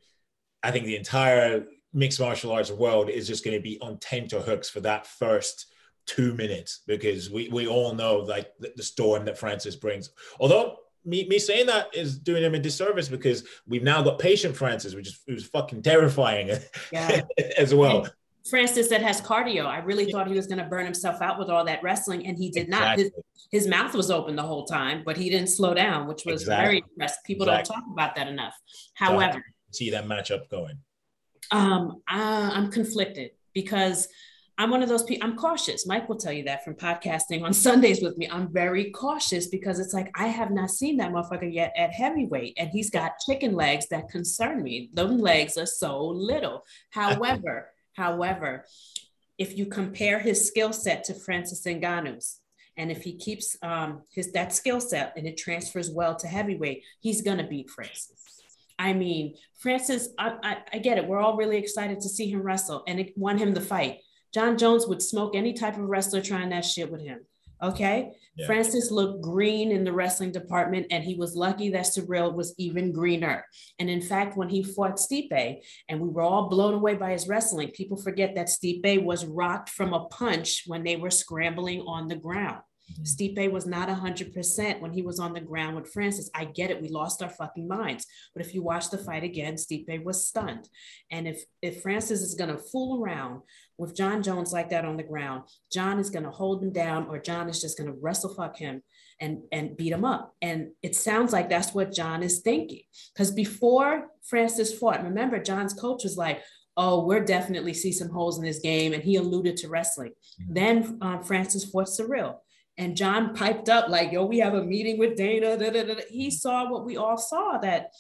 I think the entire mixed martial arts world is just going to be on tenterhooks for that first two minutes because we we all know like the, the storm that Francis brings. Although me, me saying that is doing him a disservice because we've now got patient Francis, which is was fucking terrifying yeah. as well. Francis that has cardio. I really thought he was going to burn himself out with all that wrestling, and he did exactly. not. His, his, mouth was open the whole time, but he didn't slow down, which was exactly. very impressive. People exactly. don't talk about that enough. However, see that matchup going. Um, I, I'm conflicted because I'm one of those people, I'm cautious. Mike will tell you that from podcasting on Sundays with me. I'm very cautious because it's like, I have not seen that motherfucker yet at heavyweight. And he's got chicken legs that concern me. Those legs are so little. However, However, if you compare his skill set to Francis Ngannou's, and if he keeps um, his that skill set and it transfers well to heavyweight, he's gonna beat Francis. I mean, Francis, I, I, I get it. We're all really excited to see him wrestle, and it won him the fight. Jon Jones would smoke any type of wrestler trying that shit with him. Okay. Yeah. Francis looked green in the wrestling department, and he was lucky that Ciryl was even greener. And in fact, when he fought Stipe, and we were all blown away by his wrestling, people forget that Stipe was rocked from a punch when they were scrambling on the ground. Mhm. Stipe was not 100% when he was on the ground with Francis. I get it. We lost our fucking minds. But if you watch the fight again, Stipe was stunned. And if, if Francis is going to fool around with Jon Jones like that on the ground, Jon is going to hold him down or Jon is just going to wrestle fuck him and, and beat him up. And it sounds like that's what Jon is thinking. Because before Francis fought, remember, Jon's coach was like, oh, we're definitely see some holes in this game. And he alluded to wrestling. Mhm. Then um, Francis fought Ciryl. And Jon piped up like, yo, we have a meeting with Dana. da, da, da, da. He saw what we all saw that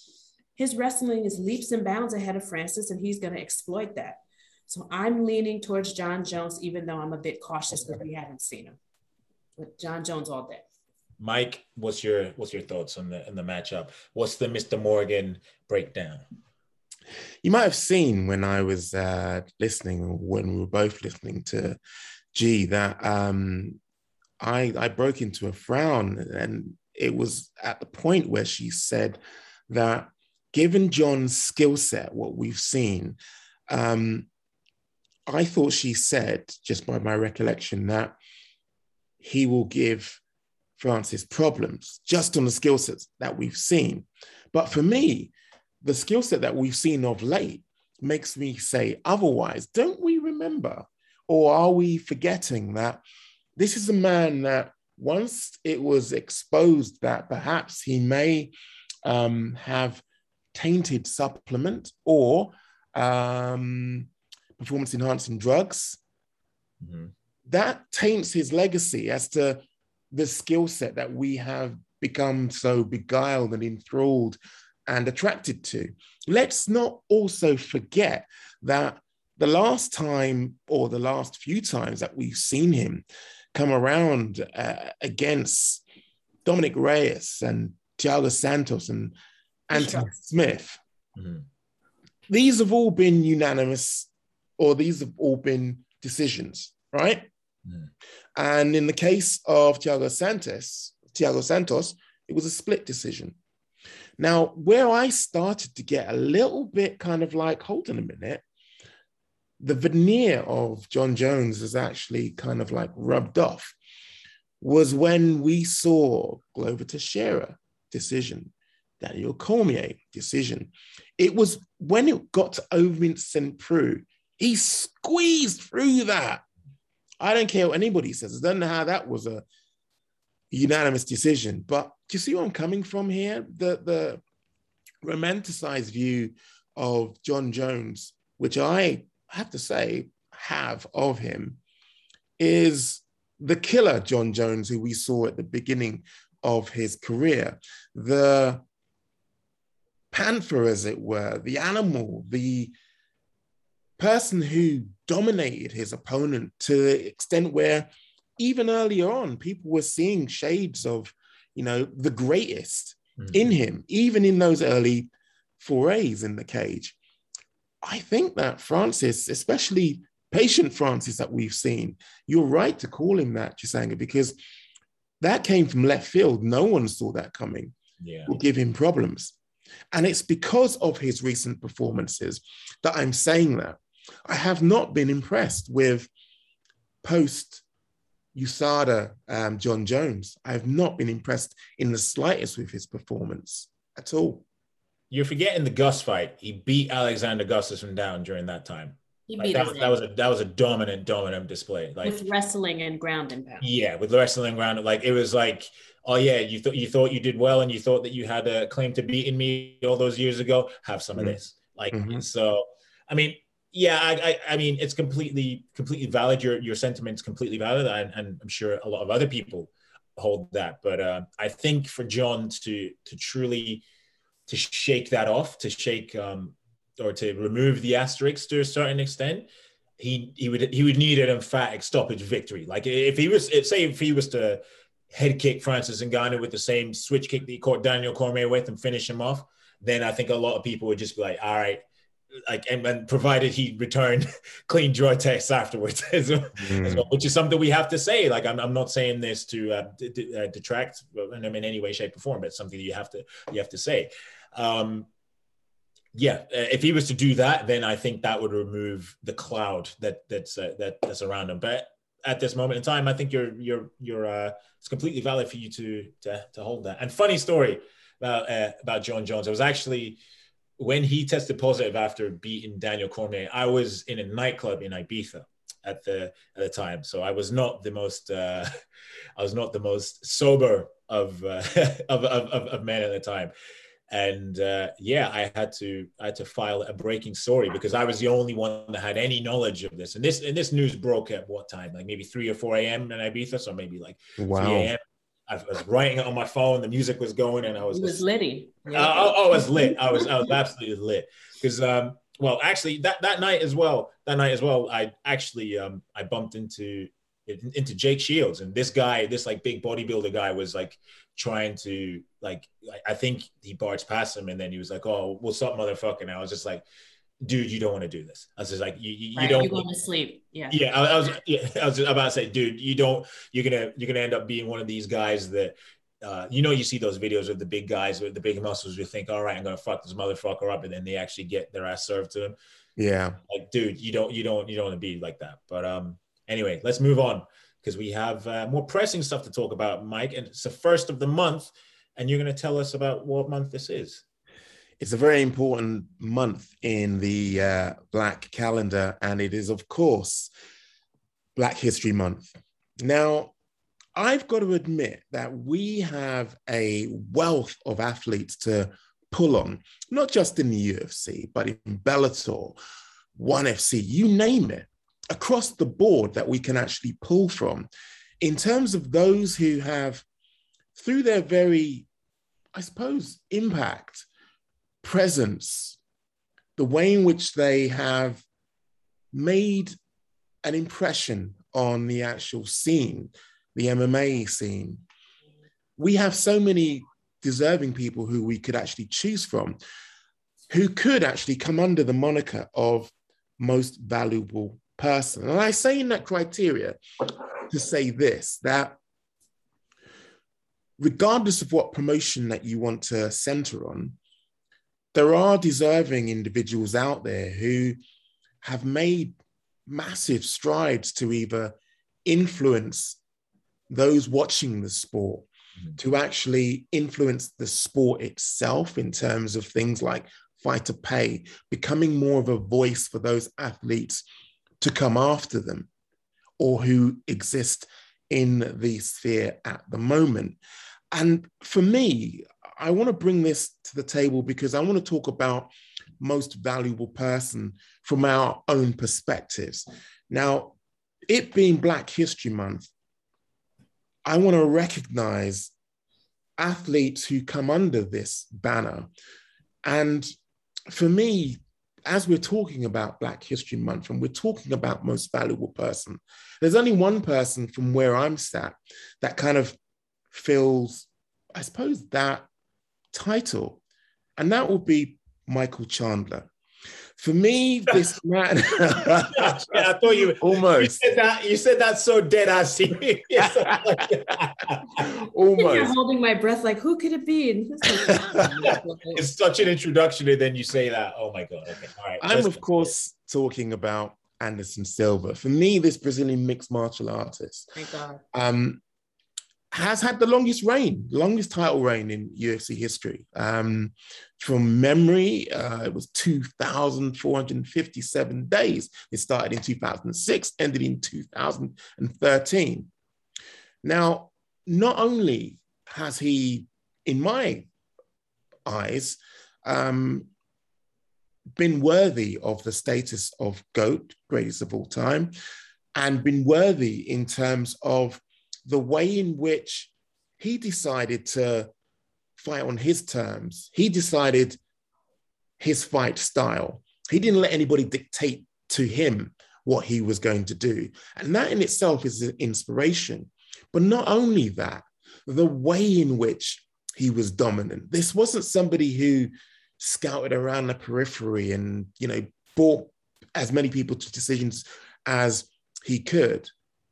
his wrestling is leaps and bounds ahead of Francis, and he's going to exploit that. So I'm leaning towards Jon Jones, even though I'm a bit cautious because we haven't seen him. But Jon Jones all day. Mike, what's your what's your thoughts on the on the matchup? What's the Mr. Morgan breakdown? You might have seen when I was uh, listening, when we were both listening to G, that um, I I broke into a frown, and it was at the point where she said that given Jon's skill set, what we've seen, um, I thought she said, just by my recollection, that he will give Francis problems just on the skill sets that we've seen. But for me, the skill set that we've seen of late makes me say otherwise. Don't we remember, or are we forgetting that this is a man that once it was exposed that perhaps he may um, have tainted supplement or um, performance enhancing drugs, Mhm. that taints his legacy as to the skill set that we have become so beguiled and enthralled and attracted to. Let's not also forget that the last time or the last few times that we've seen him come around uh, against Dominick Reyes and Thiago Santos and Anthony Sure. Smith, Mhm. these have all been unanimous or these have all been decisions, right? Mm. And in the case of Thiago Santos, Thiago Santos, it was a split decision. Now, where I started to get a little bit kind of like, hold on a minute, the veneer of Jon Jones is actually kind of like rubbed off, was when we saw Glover Teixeira decision, Daniel Cormier decision. It was when it got to Ovince St. Preux, he squeezed through that. I don't care what anybody says. I don't know how that was a unanimous decision. But do you see where I'm coming from here? The the romanticized view of Jon Jones, which I have to say have of him, is the killer Jon Jones, who we saw at the beginning of his career. The panther, as it were, the animal, the person who dominated his opponent to the extent where even earlier on, people were seeing shades of, you know, the greatest Mhm. in him, even in those early forays in the cage. I think that Francis, especially patient Francis that we've seen, you're right to call him that, Chisanga, because that came from left field. No one saw that coming Yeah. will give him problems. And it's because of his recent performances that I'm saying that. I have not been impressed with post USADA um, Jon Jones. I have not been impressed in the slightest with his performance at all. You're forgetting the Gus fight. He beat Alexander Gustafsson down during that time. He Like, beat that, us that was a that was a dominant, dominant display. Like with wrestling and ground and pound. yeah, with wrestling ground, like it was like, oh yeah, you thought you thought you did well, and you thought that you had a claim to beating me all those years ago. Have some Mhm. of this, like Mhm. so. I mean, yeah, I, I, I mean, it's completely, completely valid. Your your sentiments completely valid, and, and I'm sure a lot of other people hold that. But uh, I think for Jon to to truly to shake that off, to shake um, or to remove the asterisks to a certain extent, he he would he would need an emphatic stoppage victory. Like if he was if, say if he was to head kick Francis Ngannou with the same switch kick that he caught Daniel Cormier with and finish him off, then I think a lot of people would just be like, all right, like and, and provided he returned clean draw tests afterwards as well, Mm. as well, which is something we have to say. Like I'm, I'm not saying this to uh, d- d- uh, detract in in any way, shape, or form. It's something you have to you have to say. Um, yeah, uh, if he was to do that, then I think that would remove the cloud that that's uh, that that's around him. But at this moment in time, I think you're you're you're uh, it's completely valid for you to to, to hold that. And funny story about uh, about Jon Jones. I was actually when he tested positive after beating Daniel Cormier. I was in a nightclub in Ibiza at the at the time, so I was not the most uh, I was not the most sober of uh, of, of, of of men at the time and uh, yeah, I had to I had to file a breaking story because I was the only one that had any knowledge of this. And this and this news broke at what time? Like maybe three or four a.m. in Ibiza, so maybe like three Wow. a.m. I was writing it on my phone. The music was going, and I was. It was Liddy. I, I- I was lit. I was I was absolutely lit because um well actually that that night as well that night as well I actually um I bumped into into Jake Shields and this guy this like big bodybuilder guy was like trying to like I- I think he barged past him and then he was like oh what's up motherfucker and I was just like dude you don't want to do this I was just like you you, you don't You're going to sleep. Yeah. yeah, I, I was yeah, I was about to say, dude, you don't you're gonna you're gonna end up being one of these guys that uh, you know you see those videos of the big guys with the big muscles. You think, all right, I'm gonna fuck this motherfucker up, and then they actually get their ass served to them. Yeah. Like, dude, you don't you don't you don't want to be like that. But um, anyway, let's move on because we have uh, more pressing stuff to talk about, Mike, and it's the first of the month, and you're gonna tell us about what month this is. It's a very important month in the uh, Black calendar, and it is, of course, Black History Month. Now, I've got to admit that we have a wealth of athletes to pull on, not just in the UFC, but in Bellator, ONE FC, you name it, across the board that we can actually pull from in terms of those who have, through their very, I suppose, impact, presence, the way in which they have made an impression on the actual scene, the MMA scene. We have so many deserving people who we could actually choose from, who could actually come under the moniker of most valuable person. And I say in that criteria to say this that regardless of what promotion that you want to center on, there are deserving individuals out there who have made massive strides to either influence those watching the sport, Mhm. to actually influence the sport itself in terms of things like fighter pay, becoming more of a voice for those athletes to come after them or who exist in the sphere at the moment. And for me, I want to bring this to the table because I want to talk about most valuable person from our own perspectives. Now, it being Black History Month, I want to recognize athletes who come under this banner. And for me, as we're talking about Black History Month and we're talking about most valuable person, there's only one person from where I'm sat that kind of fills, I suppose, that title, and that will be Michael Chandler. For me, this man, I thought you almost. You almost, said that. You said that so dead ass serious. You're holding my breath like, who could it be? And like, it's such an introduction, and then you say that. Oh my god. Okay. All right. I'm, of course, talking about Anderson Silva. For me, this Brazilian mixed martial artist Thank God. um, has had the longest reign, longest title reign in UFC history. Um, from memory, uh, it was 2,457 days. It started in 2006, ended in 2013. Now, not only has he, in my eyes, um, been worthy of the status of GOAT, greatest of all time, and been worthy in terms of the way in which he decided to fight on his terms. He decided his fight style. He didn't let anybody dictate to him what he was going to do. And that in itself is an inspiration. But not only that, the way in which he was dominant. This wasn't somebody who scouted around the periphery and, you know, brought as many people to decisions as he could.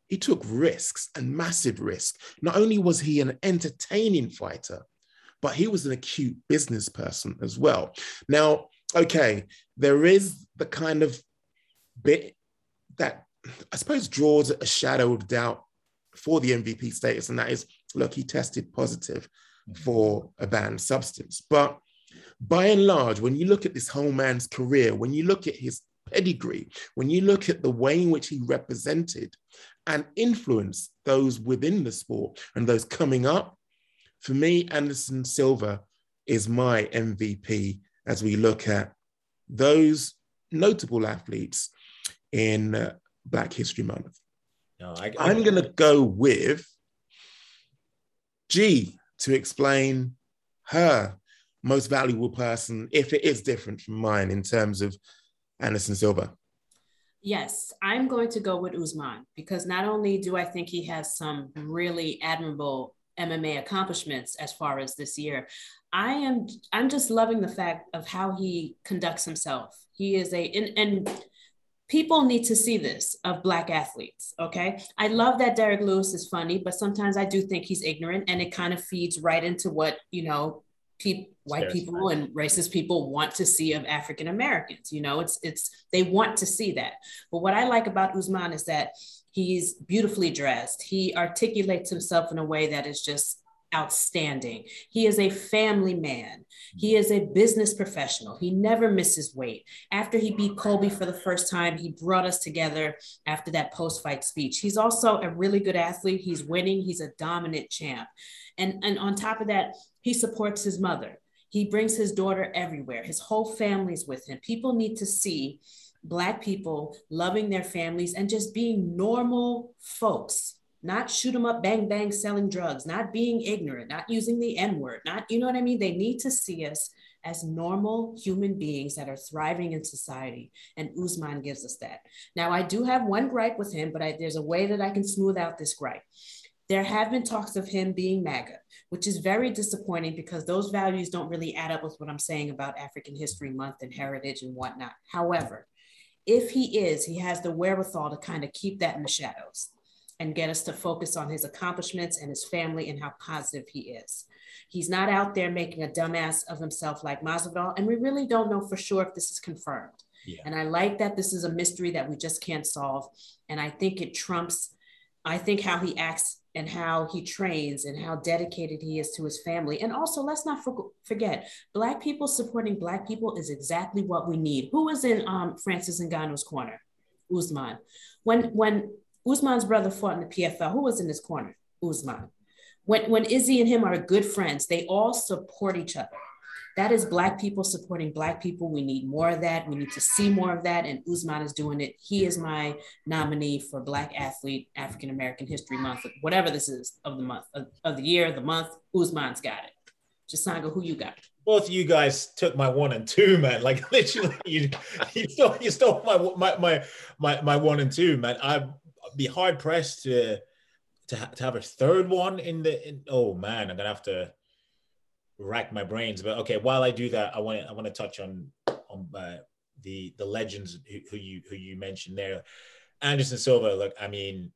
He took risks and massive risks. Not only was he an entertaining fighter, but he was an acute business person as well. Now, okay, there is the kind of bit that I suppose draws a shadow of doubt for the MVP status, and that is look, he tested positive for a banned substance. But by and large, when you look at this whole man's career, when you look at his pedigree, when you look at the way in which he represented and influence those within the sport and those coming up, for me, Anderson Silva is my MVP as we look at those notable athletes in uh, Black History Month. No, I, I'm going to go with G to explain her most valuable person, if it is different from mine in terms of Anderson Silva. Yes, I'm going to go with Usman because not only do I think he has some really admirable MMA accomplishments as far as this year, I am I'm just loving the fact of how he conducts himself. He is a and, and people need to see this of black athletes okay i love that derrick lewis is funny but sometimes i do think he's ignorant and it kind of feeds right into what you know pe- white people and racist people want to see of african americans you know it's it's they want to see that but what i like about usman is that he's beautifully dressed he articulates himself in a way that is just outstanding. He is a family man. He is a business professional. He never misses weight. After he beat Colby for the first time, he brought us together after that post fight speech. He's also a really good athlete. He's winning, he's a dominant champ. And, and on top of that, he supports his mother. He brings his daughter everywhere. His whole family's with him. People need to see Black people loving their families and just being normal folks not shoot them up, bang, bang, selling drugs, not being ignorant, not using the N word, not, you know what I mean? They need to see us as normal human beings that are thriving in society. And Usman gives us that. Now, I do have one gripe with him, but I, there's a way that I can smooth out this gripe. There have been talks of him being MAGA, which is very disappointing because those values don't really add up with what I'm saying about African History Month and heritage and whatnot. However, if he is, he has the wherewithal to kind of keep that in the shadows and get us to focus on his accomplishments and his family and how positive he is. He's not out there making a dumbass of himself like Masvidal, and we really don't know for sure if this is confirmed. Yeah. And I like that this is a mystery that we just can't solve. And I think it trumps, I think how he acts and how he trains and how dedicated he is to his family. And also, let's not for- forget, Black people supporting Black people is exactly what we need. Who was in um, Francis Ngannou's corner? Usman. When when Usman's brother fought in the PFL. Who was in his corner? Usman. When, when Izzy and him are good friends, they all support each other. That is Black people supporting Black people. We need more of that. We need to see more of that. And Usman is doing it. He is my nominee for Black Athlete African American History Month, whatever this is of the month, of, of the year, the month. Usman's got it. Chisanga, who you got? both of you guys took my one and two, man. Like literally, you you stole you stole my my my my, my one and two, man. I'd be hard pressed to to, to have a third one in the. In, oh man, I'm gonna have to rack my brains. But okay, while I do that, I want I want to touch on on uh, the the legends who, who you who you mentioned there. Anderson Silva. Look, I mean,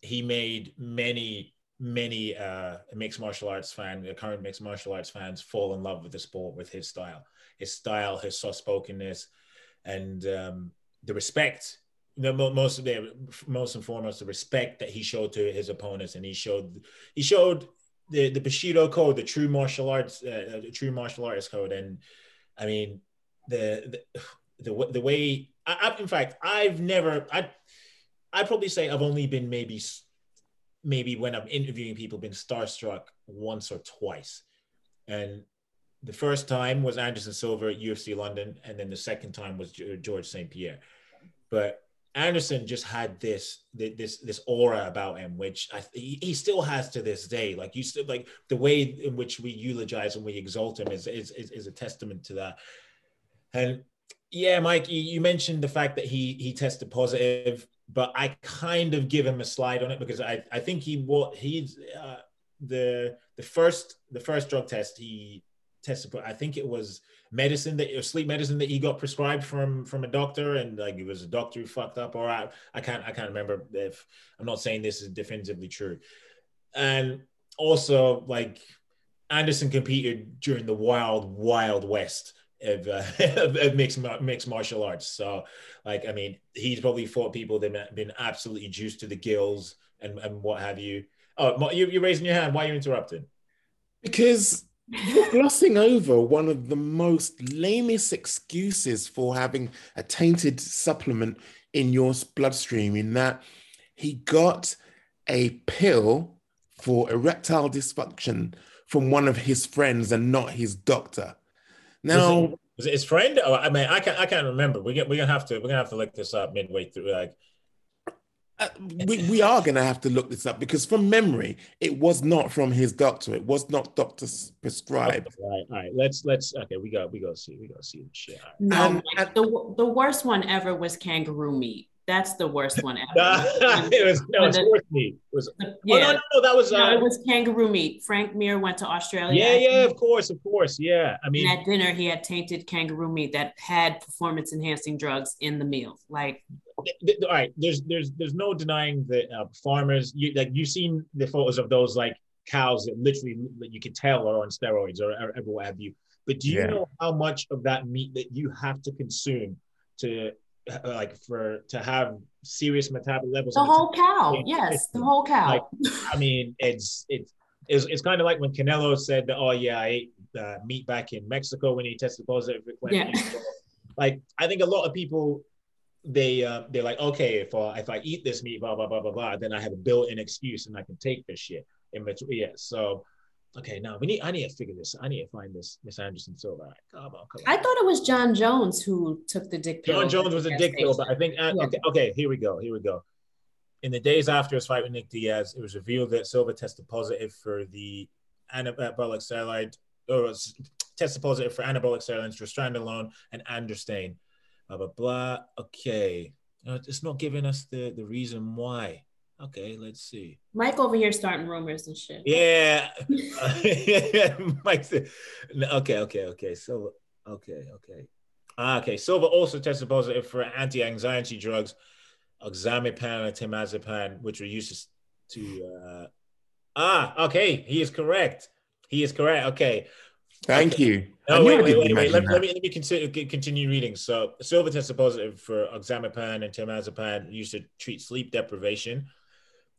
he made many many uh, mixed martial arts fans, current mixed martial arts fans, fall in love with the sport with his style, his style, his soft spokenness, and um, the respect the most most and foremost the respect that he showed to his opponents, and he showed he showed the the Bushido code, the true martial arts, uh, the true martial arts code, and I mean the the the, the way I, I, in fact I've never I I probably say I've only been maybe maybe when I'm interviewing people been starstruck once or twice, and the first time was Anderson Silva at UFC London, and then the second time was George St. Pierre. But Anderson just had this this this aura about him, which I, he, still has to this day. Like you still like the way in which we eulogize and we exalt him is is, is, is a testament to that. And Yeah, Mike, you, you mentioned the fact that he he tested positive, but I kind of give him a slide on it because I, I think he what he's uh, the the first the first drug test he tested I think it was medicine that or sleep medicine that he got prescribed from from a doctor and like it was a doctor who fucked up or I, I can't I can't remember if I'm not saying this is definitively true. And also like Anderson competed during the wild wild west of, uh, of, mixed mixed martial arts. So, like, I mean, he's probably fought people that have been absolutely juiced to the gills and, and what have you. Oh, you, you're raising your hand. Why are you interrupting? Because you're glossing over one of the most lamest excuses for having a tainted supplement in your bloodstream, in that he got a pill for erectile dysfunction from one of his friends and not his doctor. Now, was it, was it his friend? Oh, I mean, I can't, I can't remember. We get, we're gonna have to, we're gonna have to look this up midway through. Like, uh, we, we are going to have to look this up because from memory, it was not from his doctor. It was not doctor prescribed. Okay, all right, all right. Let's let's okay. We got we got to see. We got to see the shit. Right. No, um, the the worst one ever was kangaroo meat. That's the worst one ever. it was no, it's horse meat. It was yeah. Oh, no, no, no, that was no, uh, it was kangaroo meat. Frank Mir went to Australia. Yeah, yeah, of course, of course, yeah. I mean, and at dinner he had tainted kangaroo meat that had performance enhancing drugs in the meal. Like, all right, there's there's there's no denying that uh, farmers. You like you've seen the photos of those like cows that literally that you can tell are on steroids or, or, or what have you. But do you yeah. know how much of that meat that you have to consume to uh, like for to have serious metabolic levels. The whole cow, yes, the whole cow. Like, I mean, it's it's it's, it's kind of like when Canelo said, that, "Oh yeah, I ate uh, meat back in Mexico when he tested positive." Yeah. Like I think a lot of people they uh, they're like, okay, if uh, if I eat this meat, blah blah blah blah blah, then I have a built-in excuse and I can take this shit. In between, yeah. So okay, now we need. I need to figure this. I need to find this Miss Anderson Silva. Come on, come on. I thought it was Jon Jones who took the dick pill. Jon Jones was a dick pill, but I think uh, yeah. okay, okay, here we go. Here we go. In the days after his fight with Nick Diaz, it was revealed that Silva tested positive for the anabolic steroid, or tested positive for anabolic steroids, alone and androstenedione. Blah blah blah. Okay, it's not giving us the the reason why. Okay, let's see. Mike over here starting rumors and shit. Yeah. Mike okay, okay, okay. So, okay, okay. Ah, okay. Silva also tested positive for anti-anxiety drugs, oxazepam and temazepam, which were used to. Uh... Ah, okay. He is correct. He is correct. Okay. Thank okay. you. No, wait, wait, wait, wait. Let, let, me let me continue, continue reading. So, Silva tested positive for oxazepam and temazepam used to treat sleep deprivation.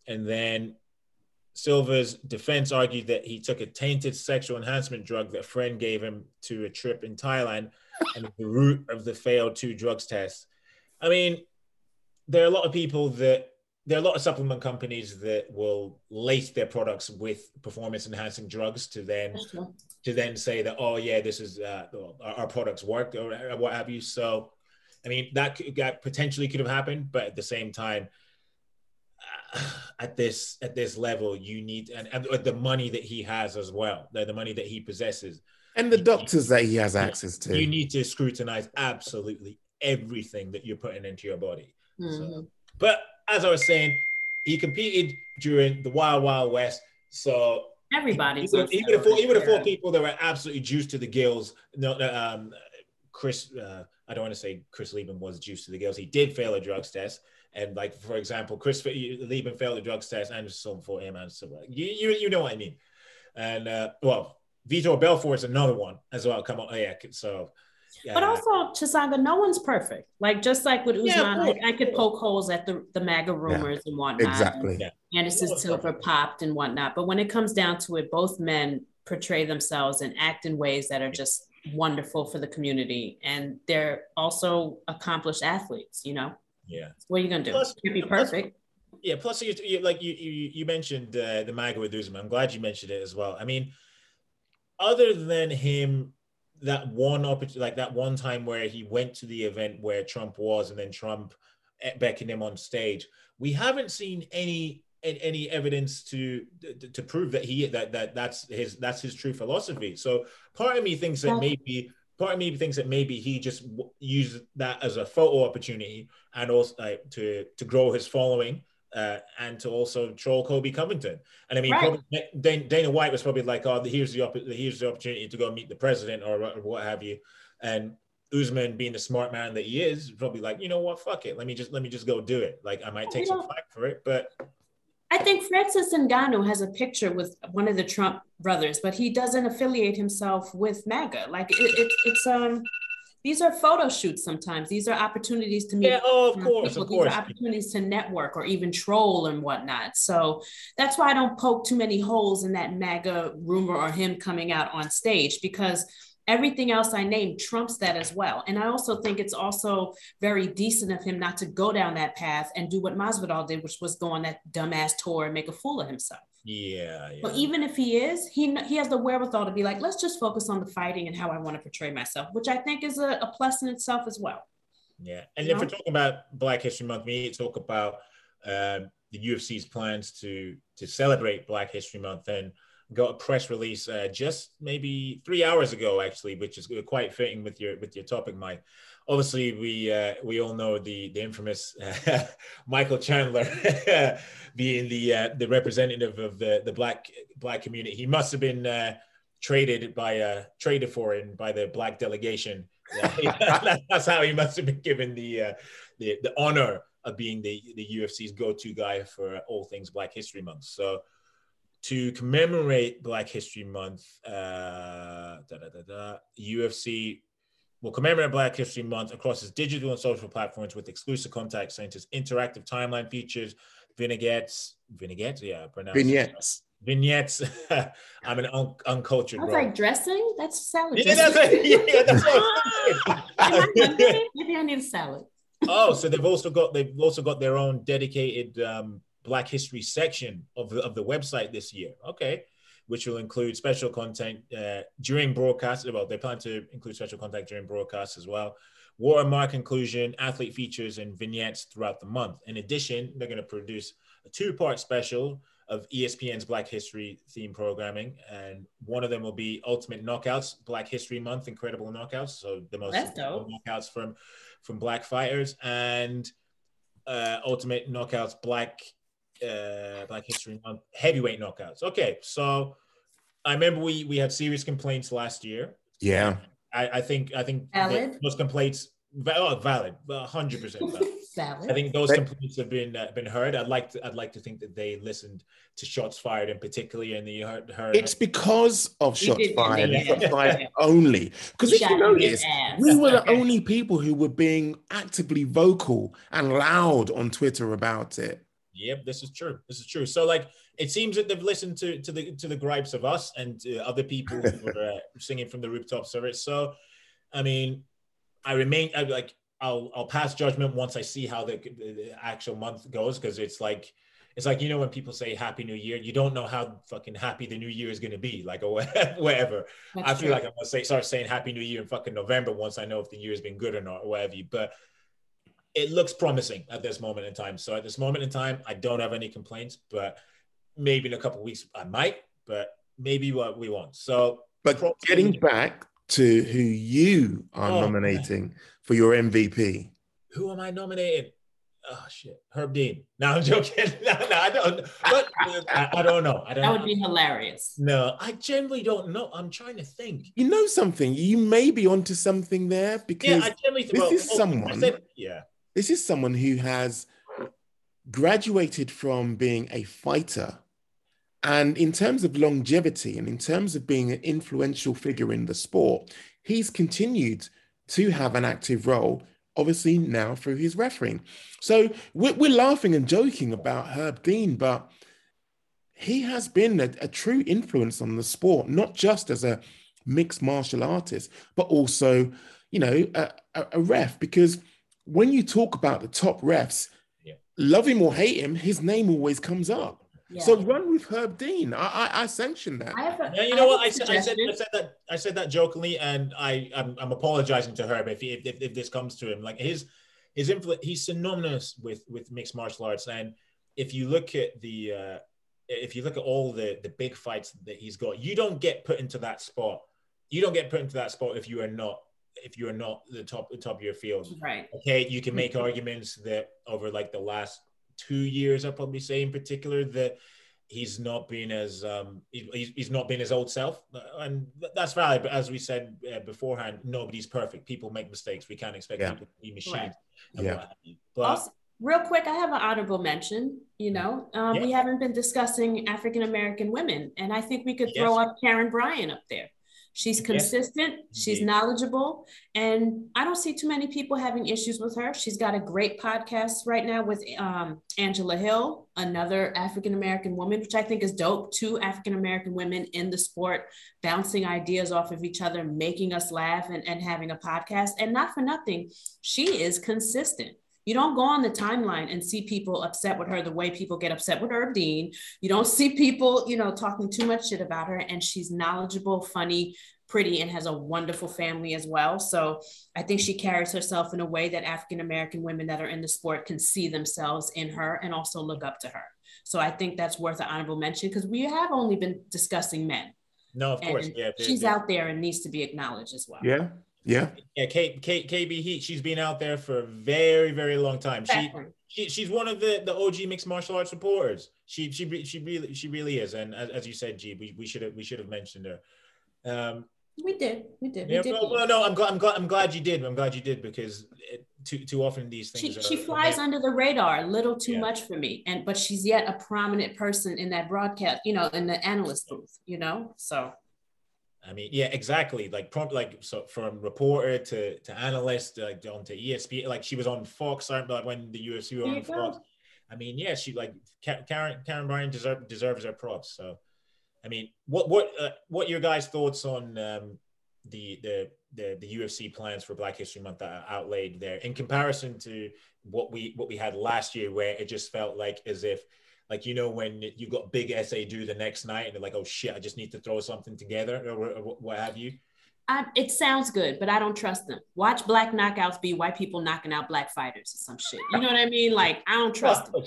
And then Silva's defense argued that he took a tainted sexual enhancement drug that a friend gave him to a trip in Thailand and the root of the failed two drugs test. I mean, there are a lot of people that there are a lot of supplement companies that will lace their products with performance enhancing drugs to then to then say that oh yeah this is uh, our, our products work or what have you. So i mean that, that potentially could have happened but at the same time at this at this level you need and, and the money that he has as well the, the money that he possesses. And the doctors that he has access to. you need to scrutinize absolutely everything that you're putting into your body. Mm-hmm. so, but as i was saying he competed during the wild wild west so everybody even, even the four even the four people that were absolutely juiced to the gills no um chris uh, i don't want to say chris leben was juiced to the gills he did fail a drugs test and like for example, Chris Leben failed the drugs test and so for him and so you, you you know what I mean. And uh, well, Vitor Belfort is another one as well. Come on, oh, yeah. So, yeah. but also Chisanga, no one's perfect. Like just like with Usman, yeah, I, I, could poke holes at the the MAGA rumors yeah, and whatnot. Exactly. And Anderson Silva popped and whatnot. But when it comes down to it, both men portray themselves and act in ways that are just wonderful for the community, and they're also accomplished athletes. You know. Yeah. What are you gonna do? Plus, Can't be perfect. Plus, yeah. Plus, you, you, like you you, you mentioned uh, the MAGA with Usman. I'm glad you mentioned it as well. I mean, other than him, that one opportunity, like that one time where he went to the event where Trump was, and then Trump eh, beckoned him on stage, we haven't seen any any evidence to, to, to prove that he that that that's his that's his true philosophy. So part of me thinks that maybe part of me thinks that maybe he just used that as a photo opportunity and also like, to to grow his following uh, and to also troll Colby Covington. And I mean, Right. probably Dana, White was probably like, "Oh, here's the here's the opportunity to go meet the president or, or what have you," and Usman, being the smart man that he is, probably like, you know what, fuck it, let me just let me just go do it. Like I might take some flack for it, but I think Francis Ngannou has a picture with one of the Trump brothers, but he doesn't affiliate himself with MAGA. Like it, it, it's um, these are photo shoots. Sometimes these are opportunities to meet. yeah, oh, of course, people. of These course. are opportunities to network or even troll and whatnot. So that's why I don't poke too many holes in that MAGA rumor or him coming out on stage because everything else I named trumps that as well. And I also think it's also very decent of him not to go down that path and do what Masvidal did, which was go on that dumbass tour and make a fool of himself. Yeah, yeah. But even if he is, he he has the wherewithal to be like, let's just focus on the fighting and how I want to portray myself, which I think is a, a plus in itself as well. Yeah, and You if we're talking about Black History Month, we need to talk about um, the UFC's plans to to celebrate Black History Month and got a press release uh, just maybe three hours ago, actually, which is quite fitting with your with your topic, Mike. Obviously, we uh, we all know the the infamous Michael Chandler being the uh, the representative of the the black black community. He must have been uh, traded by uh, traded for in by the black delegation. That's how he must have been given the uh, the the honor of being the the UFC's go-to guy for all things Black History Month. So to commemorate Black History Month, uh, da, da, da, UFC will commemorate Black History Month across its digital and social platforms with exclusive contact centers, interactive timeline features, vignettes, vignettes, yeah, pronounce Vignettes. vignettes. I'm an un- uncultured. I was bro. like, dressing? That's salad yeah, that's dressing. Yeah, that's what I'm I thinking. hungry? Maybe I need a salad. oh, so they've also got they've also got their own dedicated um, Black History section of the, of the website this year. Okay, which will include special content uh, during broadcast. Well, they plan to include special content during broadcast as well. Watermark inclusion, athlete features, and vignettes throughout the month. In addition, they're going to produce a two-part special of ESPN's Black History theme programming, and one of them will be Ultimate Knockouts, Black History Month, Incredible Knockouts. So the most knockouts from from Black fighters, and uh, Ultimate Knockouts, Black uh, Black History Month, heavyweight knockouts. Okay, so I remember we we had serious complaints last year. Yeah. I, I think I think Valid. those complaints oh, valid, hundred percent valid. salad. I think those But- complaints have been uh, been heard. I'd like to I'd like to think that they listened to shots fired in particularly, and they heard heard. It's because of shots fired, yeah. shots fired only. Because We if you got in his notice, we were the Okay. only people who were being actively vocal and loud on Twitter about it. Yep, this is true. This is true. So like it seems that they've listened to to the to the gripes of us and uh, other people who are uh, singing from the rooftops of it. So I mean, I remain I, like I'll I'll pass judgment once I see how the, the actual month goes because it's like it's like you know when people say Happy New Year, you don't know how fucking happy the new year is going to be, like or whatever. That's I feel true. like I'm gonna say start saying Happy New Year in fucking November once I know if the year has been good or not or whatever. But it looks promising at this moment in time. So at this moment in time, I don't have any complaints, but maybe in a couple of weeks I might, but maybe what we won't. So But getting back to who you are Oh, nominating for your MVP. who am I nominating? Oh shit, Herb Dean. No, I'm joking. no, no, I don't. But uh, I, I don't know. I don't. that would be hilarious. no, I generally don't know. I'm trying to think. You know something? You may be onto something there Yeah, because I generally think. this well, is oh, I someone- said- yeah. This is someone who has graduated from being a fighter. And in terms of longevity and in terms of being an influential figure in the sport, he's continued to have an active role, obviously now through his refereeing. So we're, laughing and joking about Herb Dean, but he has been a, a true influence on the sport, not just as a mixed martial artist, but also, you know, a, a ref. Because when you talk about the top refs, Yeah. love him or hate him, his name always comes up. Yeah. So run with Herb Dean. I, I, I sanction that. I have a, Yeah, you know have what? a I said, I said. I said that, I said that jokingly, and I, I'm, I'm apologizing to Herb if, he, if, if this comes to him. Like his, his influence, he's synonymous with, with mixed martial arts. And if you look at the, uh, if you look at all the, the big fights that he's got, you don't get put into that spot you don't get put into that spot if you are not if you are not the top the top of your field. Right. Okay, you can make arguments that over like the last two years, I'll probably say in particular that he's not been as um he's, he's not been his old self and that's valid but as we said uh, beforehand nobody's perfect people make mistakes we can't expect Yeah. people to be machines Right. Yeah. what have you. but Also, real quick, I have an honorable mention. You know, um, we haven't been discussing African American women, and I think we could throw up Karyn Bryant up there. She's Yes. consistent, she's Indeed. knowledgeable, and I don't see too many people having issues with her. She's got a great podcast right now with um, Angela Hill, another African American woman, which I think is dope. Two African American women in the sport, bouncing ideas off of each other, making us laugh, and, and having a podcast. And not for nothing, she is consistent. You don't go on the timeline and see people upset with her the way people get upset with Herb Dean. You don't see people, you know, talking too much shit about her. And she's knowledgeable, funny, pretty, and has a wonderful family as well. So I think she carries herself in a way that African American women that are in the sport can see themselves in her and also look up to her. So I think that's worth an honorable mention because we have only been discussing men. no of course And yeah the- she's the- out there and needs to be acknowledged as well. Yeah. Yeah. yeah Kate, K, kb heat she's been out there for a very very long time she, Exactly. she she's one of the the og mixed martial arts supporters she she she really she really is and as, as you said g we, we should have we should have mentioned her um We did. We did. Yeah, we did. well, well, no, I'm glad. I'm glad. I'm glad you did. I'm glad you did because it, too too often these things. she are- flies under the radar a little too Yeah. much for me and but she's yet a prominent person in that broadcast you know in the analyst booth you know so I mean, yeah, exactly. Like prompt, like so from reporter to to analyst, like on to ESPN. Like she was on Fox. Like when the UFC were on go. Fox. I mean, yeah, she like Karyn Karyn Bryant deserve, deserves her props. So, I mean, what what uh, what your guys' thoughts on um, the the the the UFC plans for Black History Month that are outlaid there in comparison to what we what we had last year, where it just felt like as if like you know when you got big essay due the next night and they're like oh shit i just need to throw something together or, or what have you? I, it sounds good but i don't trust them. Watch black knockouts be white people knocking out black fighters or some shit. You know what i mean? Like i don't trust them.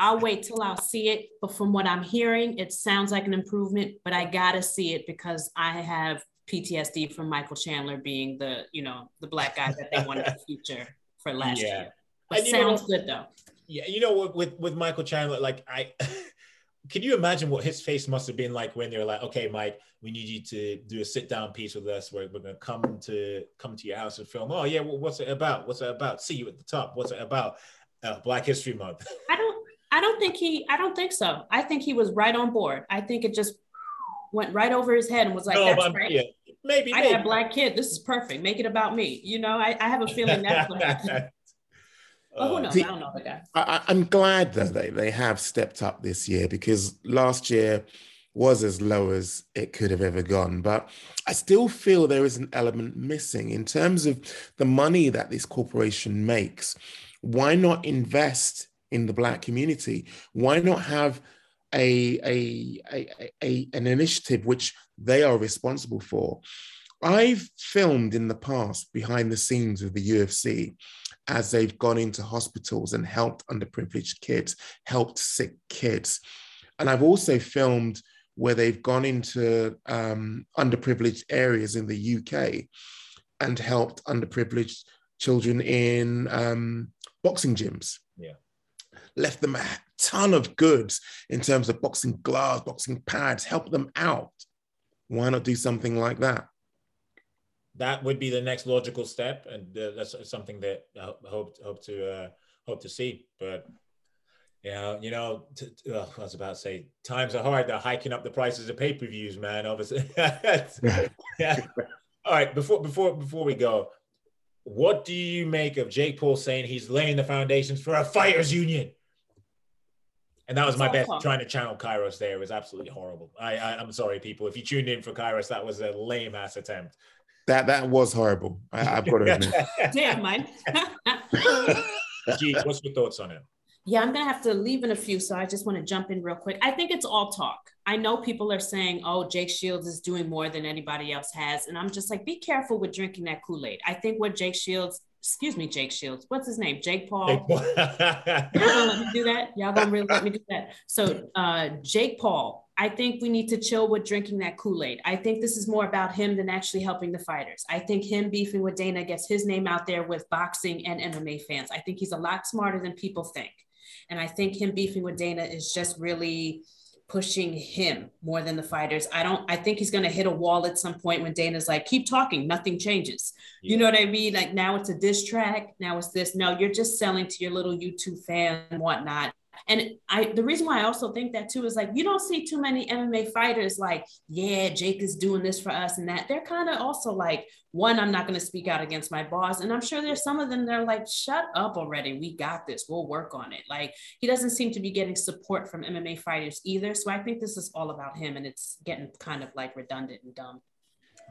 I'll wait till i'll see it but from what i'm hearing it sounds like an improvement but i gotta see it because i have ptsd from michael chandler being the you know the black guy that they wanted to feature for last Yeah. year. But you know sounds good though yeah you know with with michael chandler like i can you imagine what his face must have been like when they were like okay mike we need you to do a sit down piece with us where we're going to come to come to your house and film oh yeah well, what's it about what's it about see you at the top what's it about uh, black history month I don't I don't think he I don't think so. I think he was right on board. I think it just went right over his head and was like, No, that's great. yeah, maybe I maybe. got a black kid. This is perfect. Make it about me. You know, I, I have a feeling that's what happened. But who Uh, knows? See- I don't know the guy. I, I'm glad that they, they have stepped up this year because last year was as low as it could have ever gone. But I still feel there is an element missing in terms of the money that this corporation makes. Why not invest in the Black community? Why not have a, a, a, a, an initiative which they are responsible for? I've filmed in the past behind the scenes of the UFC as they've gone into hospitals and helped underprivileged kids, helped sick kids. And I've also filmed where they've gone into um, underprivileged areas in the UK and helped underprivileged children in um, boxing gyms. Yeah. Left them a ton of goods in terms of boxing gloves, boxing pads, help them out. Why not do something like that? That would be the next logical step, and uh, that's something that I hope hope to uh, hope to see. But you know, you know, t- t- oh, I was about to say times are hard. They're hiking up the prices of pay per views, man. Obviously, yeah. All right, before before before we go, what do you make of Jake Paul saying he's laying the foundations for a fighters union? And that was my best trying to channel Kairos there. It was absolutely horrible. I, I I'm sorry, people. If you tuned in for Kairos, that was a lame ass attempt. That that was horrible. I, I've got to admit. Damn, Mike. Gee, what's your thoughts on it? yeah, I'm gonna have to leave in a few, so I just want to jump in real quick. I think it's all talk. I know people are saying, "Oh, Jake Shields is doing more than anybody else has," and I'm just like, be careful with drinking that Kool Aid. I think what Jake Shields, excuse me, Jake Shields, what's his name? Jake Paul. Jake Paul. Y'all gonna let me do that? Y'all gonna really let me do that? So, uh, Jake Paul, I think we need to chill with drinking that Kool Aid. I think this is more about him than actually helping the fighters. I think him beefing with Dana gets his name out there with boxing and MMA fans. I think he's a lot smarter than people think. And I think him beefing with Dana is just really pushing him more than the fighters. I don't, I think he's going to hit a wall at some point when Dana's like, keep talking, nothing changes. You know what I mean? Like now it's a diss track. Now it's this. No, you're just selling to your little YouTube fan and whatnot. And I the reason why I also think that too is like you don't see too many MMA fighters like, yeah, Jake is doing this for us and that. They're kind of also like, one, I'm not going to speak out against my boss. And I'm sure there's some of them they're like, shut up already. We got this. We'll work on it. Like he doesn't seem to be getting support from MMA fighters either. So I think this is all about him and it's getting kind of like redundant and dumb.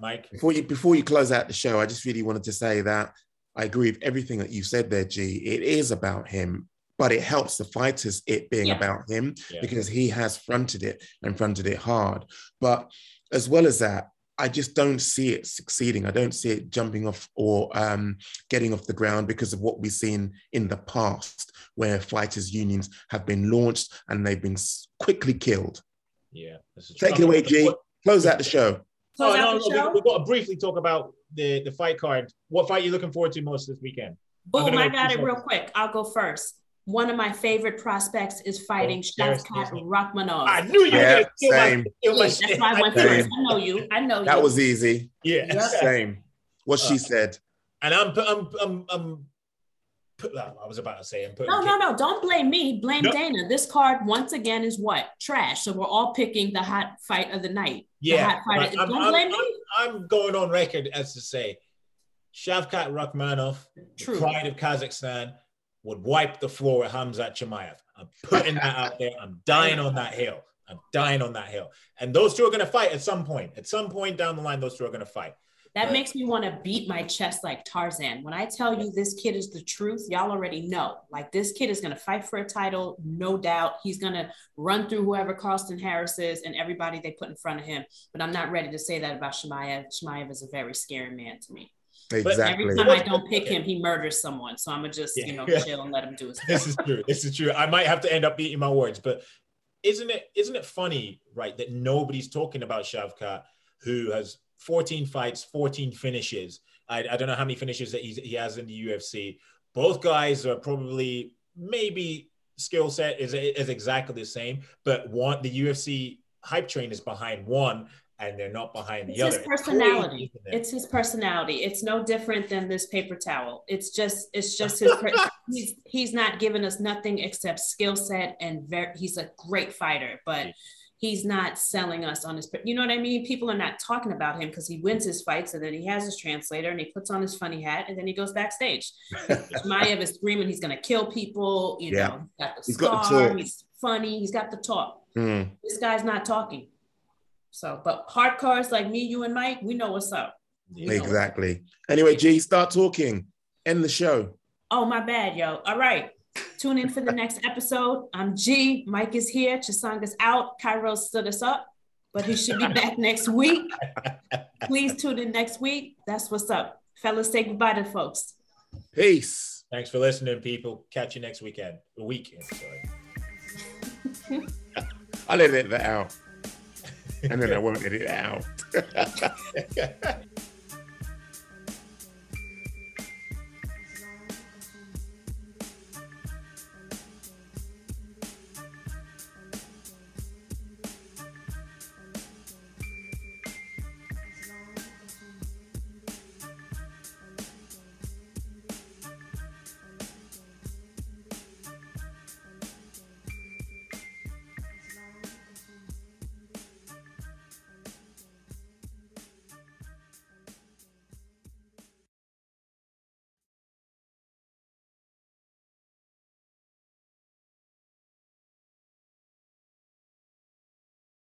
Mike. Before you before you close out the show, I just really wanted to say that I agree with everything that you said there, G. It is about him but it helps the fighters it being Yeah. about him Yeah. because he has fronted it and fronted it hard. But as well as that, I just don't see it succeeding. I don't see it jumping off or um, getting off the ground because of what we've seen in the past, where fighters' unions have been launched and they've been quickly killed. Yeah. Take it away, G. Close out the show. Oh, out no, no, we, we've got to briefly talk about the, the fight card. What fight are you looking forward to most this weekend? I'm Boom, I got it real quick. I'll go first. One of my favorite prospects is fighting Oh, Shavkat there's- Rakhmonov. I knew you Yeah, were going to steal my, same. steal my That's shit. why I went Same. first. I know you. I know That you. was easy. Yeah. Same. What she Uh, said. And I'm, I'm, I'm, I'm, put, I was about to say, I'm putting. No, no, no. Don't blame me. Blame No. Dana. This card, once again, is what? Trash. So we're all picking the hot fight of the night. The Yeah, hot fight. but I'm, Don't I'm- blame I'm- me. I'm going on record as to say, Shavkat Rakhmonov, True. pride of Kazakhstan, would wipe the floor with Hamzat Chimaev. I'm putting that out there. I'm dying on that hill. I'm dying on that hill. And those two are going to fight at some point. At some point down the line, those two are going to fight. That makes me want to beat my chest like Tarzan. When I tell you this kid is the truth, y'all already know. Like this kid is going to fight for a title, no doubt. He's going to run through whoever Carlston Harris is and everybody they put in front of him. But I'm not ready to say that about Chimaev. Chimaev is a very scary man to me. Exactly. Every time I don't pick him, he murders someone. So I'm gonna just you know Yeah. chill and let him do his This is true. This is true. I might have to end up beating my words, but isn't it isn't it funny, right, that nobody's talking about Shavkat, who has 14 fights, 14 finishes. I, I don't know how many finishes that he's, he has in the UFC. Both guys are probably maybe skill set is, is exactly the same, but one the UFC hype train is behind one and they're not behind the It's other. his personality. it? It's his personality. It's no different than this paper towel. It's just, it's just his. he's he's not giving us nothing except skill set and very. He's a great fighter, but he's not selling us on his. You know what I mean? People are not talking about him because he wins his fights and then he has his translator and he puts on his funny hat and then he goes backstage. Chimaev is screaming he's gonna kill people. You Yeah. know, he's got the He's got the talk. he's funny. He's got the talk Mm. this guy's not talking. So, but hard cars like me, you, and Mike, we know what's up. We know what's up. Exactly. Anyway, G, start talking. End the show. Oh, my bad, yo. All right. Tune in for the next episode. I'm G. Mike is here. Chisanga's out. Cairo stood us up, but he should be back next week. Please tune in next week. That's what's up. Fellas, say goodbye to folks. Peace. Thanks for listening, people. Catch you next weekend. Weekend, sorry. I'll edit that out. And then I won't edit it out.